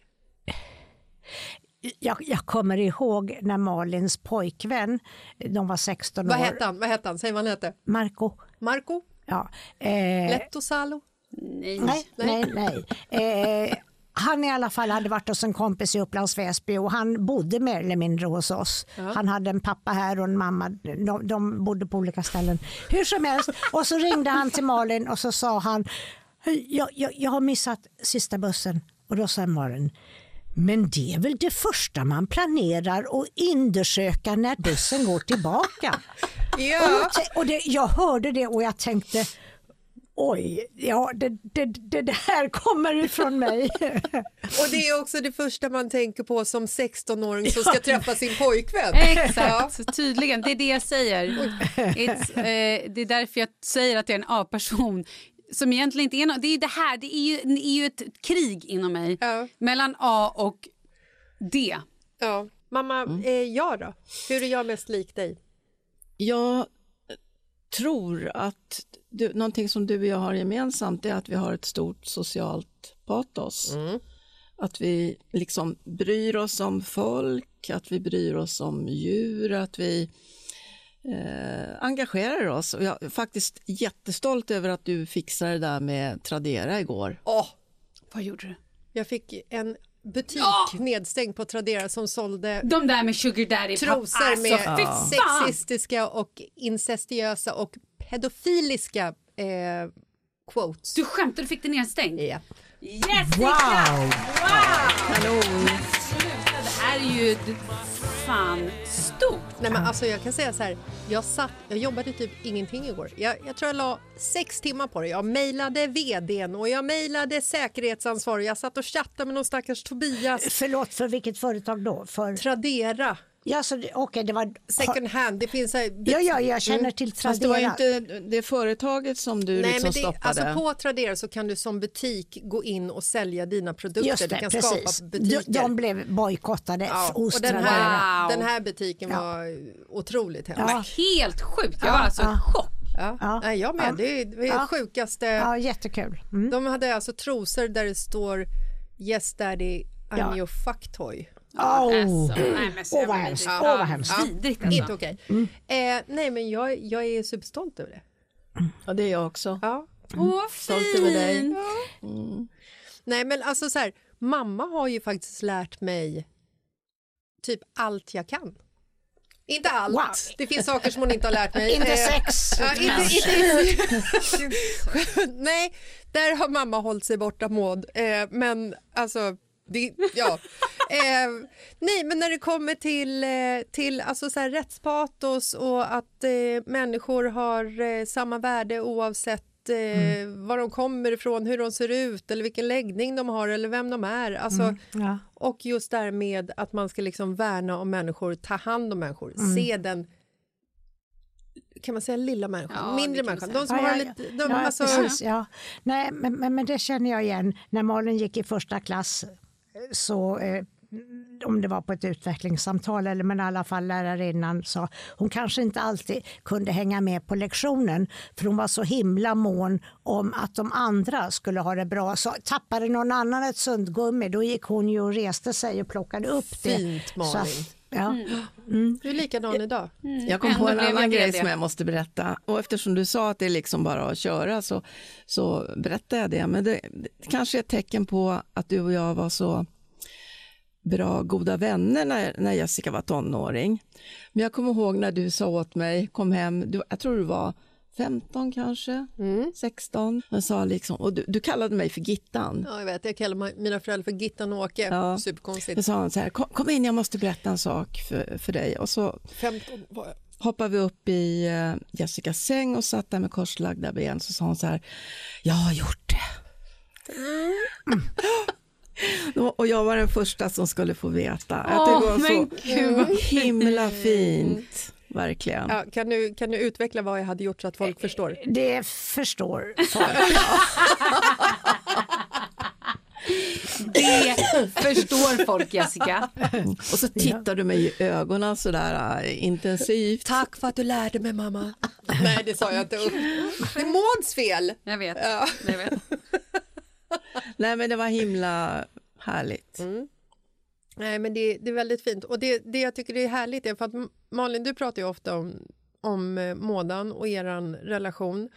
Jag, jag kommer ihåg när Malins pojkvän, de var 16 Vad år, hette han? Vad hette han? Säg vad han hette. Marco. Marco? Ja, eh, Letto Salo? Nej. nej, nej, nej. Eh, han i alla fall hade varit hos en kompis i Upplands Väsby och han bodde mer eller mindre hos oss. Han hade en pappa här och en mamma. De, de bodde på olika ställen. Hur som helst. Och så ringde han till Malin och så sa han jag, jag, jag har missat sista bussen. Och då sa Malin men det är väl det första man planerar att undersöka när bussen går tillbaka. Och, Ja. tä- och det, jag hörde det och jag tänkte oj, ja, det, det, det, det här kommer ifrån mig. Och det är också det första man tänker på som 16-åring som ska träffa sin pojkvän. Exakt, tydligen. Det är det jag säger. It's, eh, det är därför jag säger att jag är en A-person. Som egentligen inte är något, det är det här, det är ju, det är ju ett krig inom mig. Ja. Mellan A och D. Ja. Mamma, Mm. eh, jag då? Hur är jag mest lik dig? Jag tror att du, någonting som du och jag har gemensamt är att vi har ett stort socialt patos. Att vi liksom bryr oss om folk, att vi bryr oss om djur, att vi eh, engagerar oss. Och jag är faktiskt jättestolt över att du fixade det där med Tradera igår. Åh, Vad gjorde du? jag fick en butik nedstängd på Tradera som sålde De där med sugar daddy trosor Alltså, med fy fan! sexistiska och incestiösa och pedofiliska eh, quotes. Du skämtar, du fick den nedstängd? Ja. Yes, Wow! Kanon! Sluta, det här är ju fan stort. Nej, men alltså, jag kan säga så här, jag, satt, jag jobbade typ ingenting igår. Jag, jag tror jag la sex timmar på det. Jag mejlade vdn och jag mejlade säkerhetsansvarig. Jag satt och chattade med någon stackars Tobias. Förlåt, för vilket företag då? För, Tradera, ja, så, det- okej, det var... second hand. Det finns så här, Ja, ja, jag känner Mm. till Fast det var Tradera. inte det företaget som du Nej, liksom men det, stoppade. alltså på Tradera så kan du som butik gå in och sälja dina produkter. Just du det, kan precis. skapa De, butiker. de blev bojkottade ja, hos och den Tradera. här, Wow. den här butiken Ja. var otroligt hemsk. Ja. Helt sjukt. Jag var alltså i chock. Ja. Ja. Nej, jag med. Ja. Det är det Ja. sjukaste. Ja, jättekul. Mm. De hade alltså trosor där det står Yes daddy, I'm Ja. your fucktoy. Oh. Alltså, nej, men så Åh, vad hemskt. Åh, vad hemskt. Ja, Vidrigt alltså. Inte okej. Eh, nej men jag, jag är superstolt över det. Ja, det är jag också. Ja. Åh, vad Stolt över dig. fint. Nej men alltså så här, mamma har ju faktiskt lärt mig typ allt jag kan. Inte allt, Wow. det finns saker som hon inte har lärt mig. Inte Eh, sex. Ja, inte, inte, Nej, där har mamma hållit sig borta Maud. Eh, men alltså, Det, ja. eh, nej, men när det kommer till, eh, till alltså så här rättspatos och att eh, människor har eh, samma värde oavsett eh, var de kommer ifrån, hur de ser ut eller vilken läggning de har eller vem de är. Alltså, Mm, ja. Och just där med att man ska liksom värna om människor, ta hand om människor, Mm. se den kan man säga lilla människan, Ja, mindre det människan. De som Ja, har ja, lite... De, ja, alltså, precis, ja. Nej, men, men, men det känner jag igen. När Malin gick i första klass så eh, om det var på ett utvecklingssamtal eller men i alla fall lärarinnan sa hon kanske inte alltid kunde hänga med på lektionen för hon var så himla mån om att de andra skulle ha det bra. Så tappade någon annan ett sundgummi då gick hon ju och reste sig och plockade upp det. Fint, Så Malin. att, ja. Du är likadan idag. Jag kom på en annan grej som jag måste berätta. Och eftersom du sa att det är liksom bara att köra så, så berättar jag det. Men det, det kanske är ett tecken på att du och jag var så bra goda vänner när, när Jessica var tonåring. Men jag kommer ihåg när du sa åt mig, kom hem, du, jag tror du var 15 kanske, 16. Jag sa liksom, och du, du kallade mig för Gittan. Ja, jag vet, jag kallar mina föräldrar för Gittan och Åke. Ja. Superkonstigt. Då sa han så här, kom, kom in jag måste berätta en sak för, för dig. Och så 15 var jag. hoppade vi upp i eh, Jessicas säng och satt där med korslagda ben. Så sa hon så här, jag har gjort det. Mm. Och jag var den första som skulle få veta. att Åh, det var men så gud, vad himla fint, verkligen. Ja, kan, du, kan du utveckla vad jag hade gjort så att folk förstår? Det förstår folk. Det förstår folk, Jessica. Och så tittar du mig i ögonen sådär äh, intensivt. Tack för att du lärde mig mamma. Nej, det sa jag inte. Det är Mauds fel. Jag vet. Ja. Jag vet. Nej men det var himla härligt. Mm. Nej, men det, det är väldigt fint. Och det, det jag tycker är härligt är för att Malin, du pratar ju ofta om, om eh, Mådan och eran relation.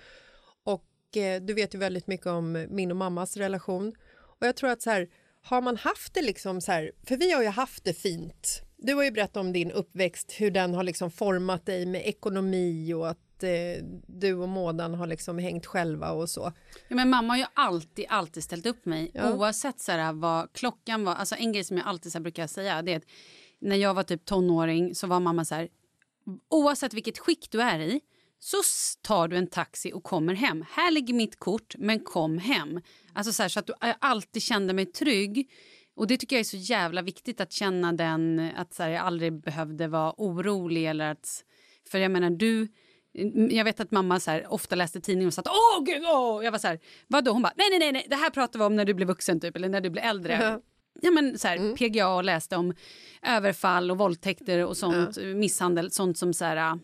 Och eh, du vet ju väldigt mycket om min och mammas relation. Och jag tror att så här, har man haft det liksom så här, för vi har ju haft det fint. Du har ju berättat om din uppväxt, hur den har liksom format dig med ekonomi och att eh, du och Mådan har liksom hängt själva och så. Ja, men mamma har ju alltid, alltid ställt upp mig Ja. oavsett så här, vad klockan var. Alltså, en grej som jag alltid så här, brukar säga det är att när jag var typ tonåring så var mamma så här oavsett vilket skick du är i så tar du en taxi och kommer hem. Här ligger mitt kort, men kom hem. Alltså så, här, så att du jag alltid kände mig trygg. Och Det tycker jag är så jävla viktigt att känna den, att så här, jag aldrig behövde vara orolig. Eller att, för jag menar, du... Jag vet att mamma så här, ofta läste tidningen och sa att åh gud, åh! Jag var så här, vadå? Hon bara, nej, nej, nej, nej, det här pratar vi om när du blir vuxen typ, eller när du blir äldre. Ja. Ja, men så här, PGA och läste om överfall och våldtäkter och sånt, misshandel, sånt som så här,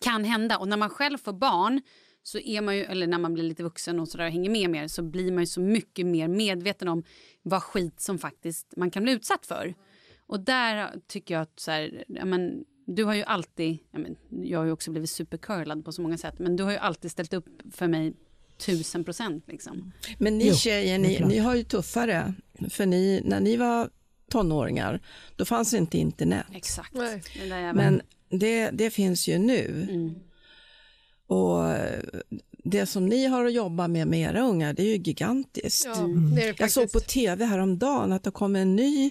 kan hända. Och när man själv får barn, så är man ju, eller när man blir lite vuxen och så där, och hänger med mer så blir man ju så mycket mer medveten om vad skit som faktiskt man kan bli utsatt för. Och där tycker jag att så här, ja, men, du har ju alltid, ja, men, jag har ju också blivit supercurlad på så många sätt, men du har ju alltid ställt upp för mig tusen procent. Liksom. Men ni Jo, tjejer, ni, ni har ju tuffare. För ni, när ni var tonåringar, då fanns inte internet. Exakt. Nej. Men det, det finns ju nu. Mm. Och eh, det som ni har att jobba med med era ungar, det är ju gigantiskt. Ja, det är det Jag såg på tv häromdagen att det kom en ny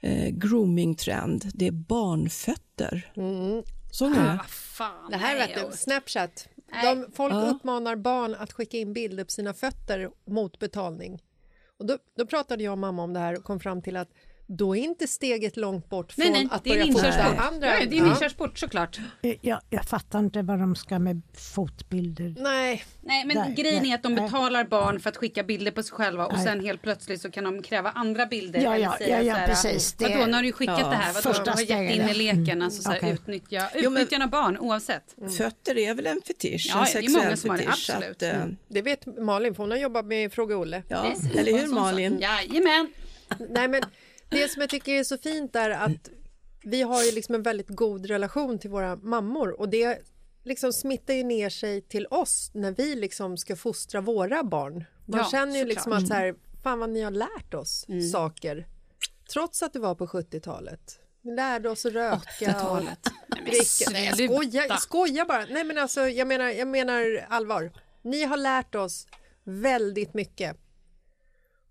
eh, grooming-trend. Det är barnfötter. Mm. Såg ni det? Ah, fan, Det här nej, vet du, Snapchat. De, folk Ja. uppmanar barn att skicka in bilder på sina fötter mot betalning. Och då, då pratade jag och mamma om det här och kom fram till att då är inte steget långt bort från Nej, nej, att börja fota andra. Ja, det är en Ja. inkörsport såklart. Jag, jag fattar inte vad de ska med fotbilder. Nej, Nej, men Nej, grejen nej, är att de nej. betalar barn för att skicka bilder på sig själva och Nej. sen helt plötsligt så kan de kräva andra bilder. Ja, ja, säga ja, ja, precis. Det- Vadå, nu har du skickat Ja, det här. Vadå, du har gett in i ja. leken. Mm, Alltså, så här, okej. utnyttja, Jo, men- utnyttjande av barn oavsett. Fötter är väl en fetisch, Ja, en det är många sexuell som har det, fetisch. absolut. Att, eh, det vet Malin för hon har jobbat med Fråga Olle. ja, eller hur Malin? Jajamän. Nej, men det som jag tycker är så fint är att vi har ju liksom en väldigt god relation till våra mammor och det liksom smittar ju ner sig till oss när vi liksom ska fostra våra barn. Man Ja, känner ju liksom att så här, fan vad ni har lärt oss saker. Trots att det var på 70-talet. Ni lärde oss att röka. 80-talet. och. Nej, jag skojar, jag skojar bara. Nej, men alltså, jag, menar, jag menar allvar. Ni har lärt oss väldigt mycket.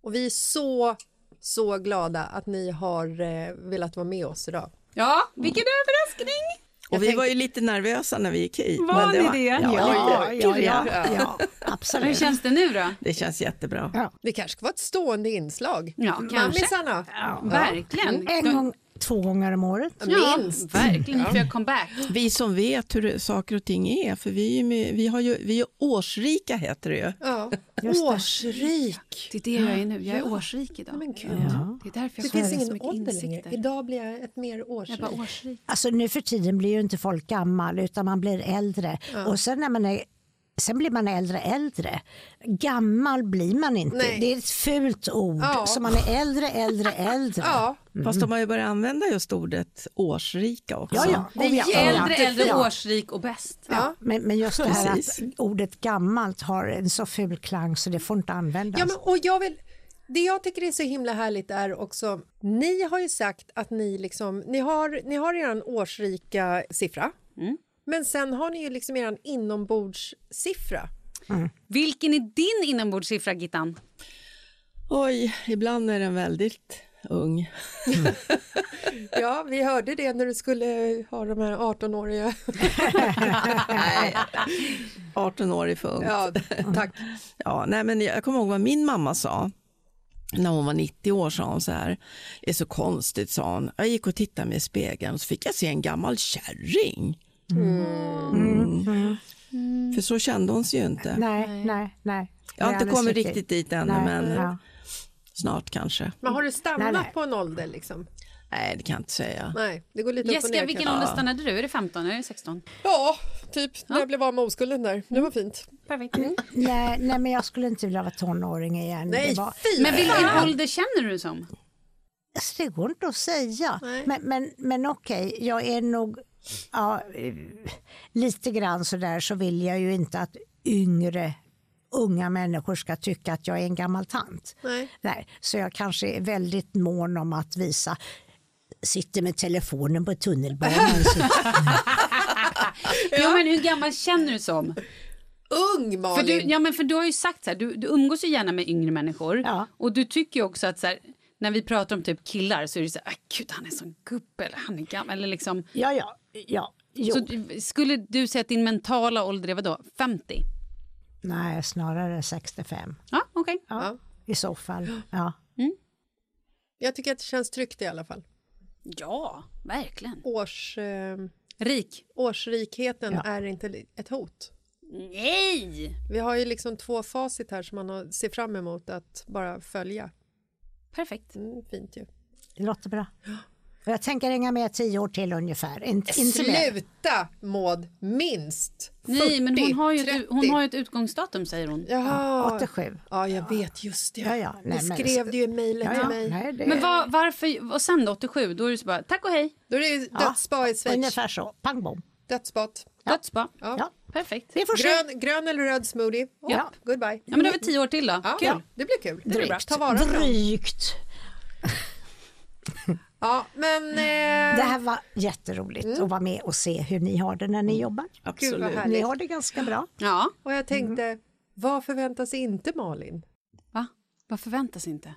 Och vi är så så glada att ni har eh, velat vara med oss idag. Ja, vilken överraskning! Och vi var ju lite nervösa när vi gick hit. Var men ni det? Ja, Ja, ja, ja, ja. Hur känns det nu då? Det känns jättebra. Det kanske ska vara ett stående inslag. Ja, kanske. Mammisarna. Ja, verkligen. En gång, två gånger om året. Ja, Minst. verkligen. För jag comeback. Vi som vet hur saker och ting är, för vi är, med, vi har ju, vi är årsrika heter det ju. Ja. Just. Årsrik. Det är det jag är nu. Jag är årsrik idag. Men gud. Det är därför jag Det finns så ingen mycket ålder längre. Idag blir jag ett mer årsrik. årsrik. Alltså nu för tiden blir ju inte folk gammal utan man blir äldre. Och sen när man är Sen blir man äldre äldre. Gammal blir man inte. Nej. Det är ett fult ord. Ja. Så man är äldre, äldre, äldre. Ja, Fast de har ju börjat använda just ordet årsrika också. Ja, ja. Det är vi- Äldre, äldre, Ja. årsrik och bäst. ja. Men, men just det här Precis. att ordet gammalt har en så ful klang så det får inte användas. Ja, men, och jag vill, det jag tycker är så himla härligt är också, ni har ju sagt att ni liksom, ni har, ni har er årsrika siffra. Men sen har ni ju liksom er inombordssiffra. Vilken är din inombordssiffra, Gittan? Oj, ibland är den väldigt ung. Ja, vi hörde det när du skulle ha de här 18-åriga. Nej, 18 år är för ungt. Ja, tack. Ja, nej, men jag kommer ihåg vad min mamma sa. När hon var 90 år sa hon så här, det är så konstigt sa hon. Jag gick och tittade mig i spegeln och så fick jag se en gammal kärring. Mm. För så kände hon sig ju inte. Nej, nej, nej. Jag har inte kommit riktigt dit ännu Nej, men ja. snart kanske. Men har du stannat Nej, nej. på en ålder liksom? Nej, det kan jag inte säga. Nej, det går lite upp och Jessica, ner. vilken kanske. ålder stannade du? Är det 15 eller är det 16? Ja, typ när jag blev av med oskulden där. Det var fint. Perfekt. Nej, nej, men jag skulle inte vilja vara tonåring igen. Nej, det, var, fy Men vilken ålder känner du som? alltså, det går inte att säga. Nej. Men, men, men okej, jag är nog ja, eh, lite grann så där så vill jag ju inte att yngre unga människor ska tycka att jag är en gammal tant. Nej. Nej, så jag kanske är väldigt mån om att visa sitter med telefonen på tunnelbanan. Ja. men hur gammal känner du som? Ung För Malin! du, ja, men för du har ju sagt så här, du, du umgås ju gärna med yngre människor. Ja. Och du tycker ju också att så här, när vi pratar om typ killar så är det så här, "Ah, gud han är sån gubbe eller han är gammal eller liksom. ja, ja, ja. Jo. Så skulle du säga att din mentala ålder är vadå? 50? Nej, snarare 65. Ja, okej. Ja, I så fall. Ja. Jag tycker att det känns tryggt i alla fall. Ja, verkligen. Års, eh, Rik? årsrikheten Ja. är inte ett hot. Nej! Vi har ju liksom två facit här som man har, ser fram emot att bara följa. Perfekt. Mm, fint ju. Det låter bra. Och Jag tänker hänga med tio år till ungefär. Inte, mer. Sluta Maud, minst 40, Nej, men hon har, ju ett, 30. hon har ju ett utgångsdatum säger hon. Jaha. 87. Ja, jag vet just det. Ja, ja. Nej, men- skrev det ju i mejlet Ja, till ja. mig. Nej, det... Men var, varför, och sen då 87, då är det så bara tack och hej, Då är det ju dödsbad i Schweiz. Ungefär så. Pang bom. Dödsbad. Ja. Ja. Perfekt. Vi får se. Grön, grön eller röd smoothie. Oh, Ja. Goodbye. Ja, men då har vi tio år till då. Ja, Kul. det blir kul. Det blir bra. Ta vara på. Drygt. Ja, men... Det Eh, här var jätteroligt att vara med och se hur ni har det när ni jobbar. Gud vad Absolut. Ni har det ganska bra. Ja, Och jag tänkte, vad förväntar sig inte Malin? va? Vad förväntas inte?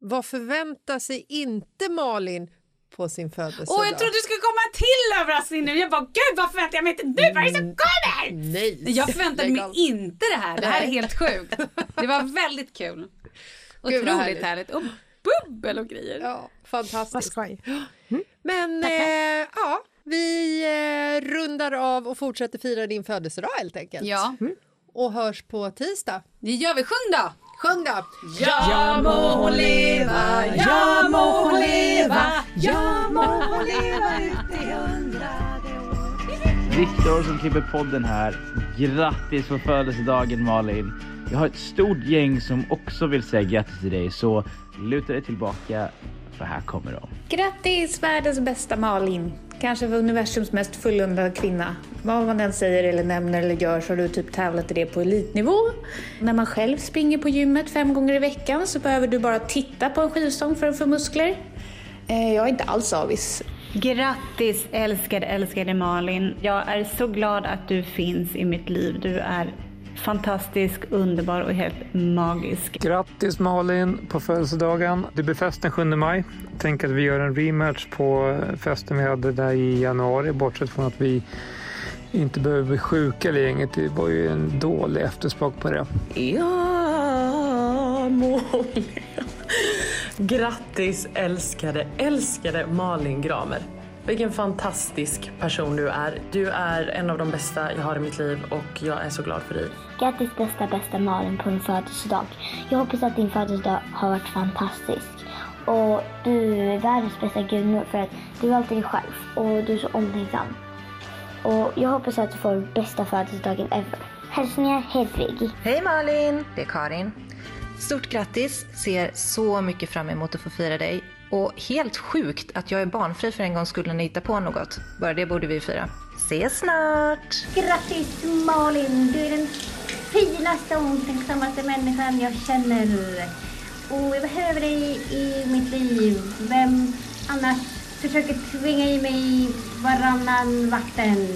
Vad förväntar sig inte Malin på sin födelsedag? Åh, jag trodde du skulle komma en till överraskning nu. Jag bara, gud vad förväntar jag mig inte nu? Vad är det som kommer? Nej! Jag förväntade mig inte det här. Det här är helt sjukt. Det var väldigt kul. Gud, vad Otroligt härligt. härligt. Och bubbel och grejer. Ja, Vad fantastiskt. skoj. Men eh, ja, vi eh, rundar av och fortsätter fira din födelsedag helt enkelt. Ja, Och hörs på tisdag. det gör vi. Sjung då! Sjung då! Ja må hon leva, ja må hon leva, Ja må hon leva ut i hundrade år. Viktor som klipper podden här. Grattis på födelsedagen Malin. Jag har ett stort gäng som också vill säga grattis till dig så luta dig tillbaka för här kommer de. Grattis världens bästa Malin! Kanske universums mest fullundade kvinna. Vad man än säger eller nämner eller gör så har du typ tävlat i det på elitnivå. När man själv springer på gymmet fem gånger i veckan så behöver du bara titta på en skivstång för att få muskler. Eh, Jag är inte alls avis. Grattis älskade, älskade Malin. Jag är så glad att du finns i mitt liv. Du är fantastisk, underbar och helt magisk. Grattis Malin på födelsedagen. Det blir fest den 7 maj. Tänk att vi gör en rematch på festen vi hade där i januari, bortsett från att vi inte behöver bli sjuka eller gänget. Det var ju en dålig eftersmak på det. Ja, Malin. Grattis älskade, älskade Malin Gramer. Vilken fantastisk person du är. Du är en av de bästa jag har i mitt liv och jag är så glad för dig. Grattis bästa, bästa Malin på din födelsedag. Jag hoppas att din födelsedag har varit fantastisk. Och du är världens bästa gudmor för att du är alltid dig själv och du är så omtänksam. Och jag hoppas att du får bästa födelsedagen ever. Hälsningar Hedvig. Hej Malin! Det är Karin. Stort grattis! Ser så mycket fram emot att få fira dig. Och helt sjukt att jag är barnfri för en gång skulle ni hitta på något. Bara det borde vi fira. Ses snart! Grattis Malin! Du är den finaste och omtänksammaste människan jag känner. Och jag behöver dig i mitt liv. Vem annars försöker tvinga i mig varannan vakten?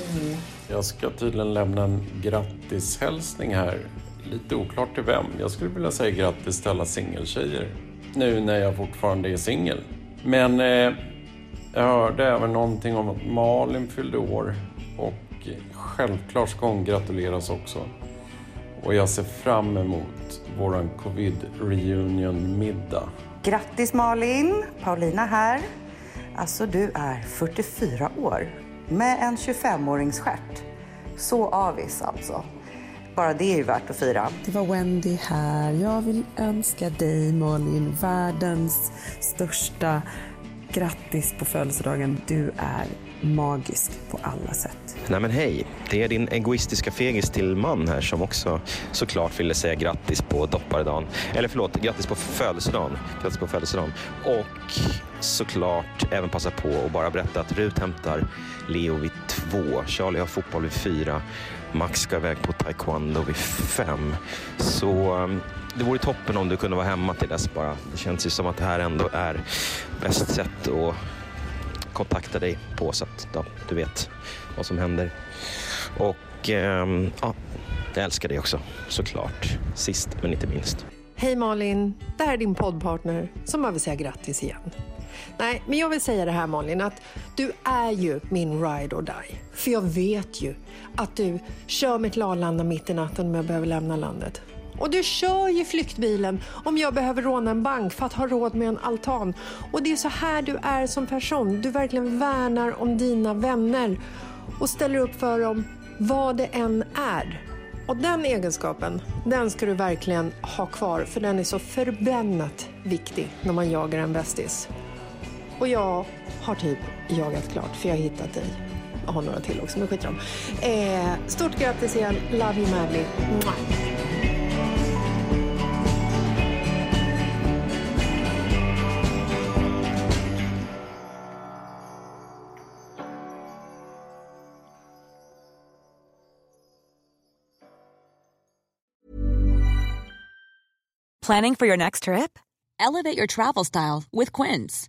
Jag ska tydligen lämna en grattishälsning här. Lite oklart till vem. Jag skulle vilja säga grattis till alla singeltjejer. Nu när jag fortfarande är singel. Men eh, jag hörde även någonting om att Malin fyllde år. Och självklart ska hon gratuleras också. Och jag ser fram emot våran covid reunion middag. Grattis Malin! Paulina här. Alltså du är 44 år med en 25-åringsstjärt. Så avis alltså. Bara det är ju värt att fira. Det var Wendy här. Jag vill önska dig Malin världens största grattis på födelsedagen. Du är magisk på alla sätt. Nej men hej, det är din egoistiska fegis till man här som också såklart ville säga grattis på dopparedagen. Eller förlåt, grattis på födelsedagen. Grattis på födelsedagen. Och såklart även passa på att bara berätta att Rut hämtar Leo vid två. Charlie har fotboll vid fyra. Max ska iväg på taekwondo vid fem. Så um, det vore toppen om du kunde vara hemma till dess bara. Det känns ju som att det här ändå är bäst sätt att kontakta dig på så att ja, du vet vad som händer. Och ehm, ja, jag älskar dig också såklart. Sist men inte minst. Hej Malin, det här är din poddpartner som behöver vill säga grattis igen. Nej, men jag vill säga det här Malin, att du är ju min ride or die. För jag vet ju att du kör mitt Arlanda mitt i natten om jag behöver lämna landet. Och du kör ju flyktbilen om jag behöver råna en bank för att ha råd med en altan. Och det är så här du är som person. Du verkligen värnar om dina vänner och ställer upp för dem vad det än är. Och den egenskapen, den ska du verkligen ha kvar för den är så förbannat viktig när man jagar en bästis. Och jag har typ jagat klart för jag har hittat dig. Jag har några till också, men skit om. Eh, stort grattis igen, love you madly. Mwah. Planning for your next trip? Elevate your travel style with Quince.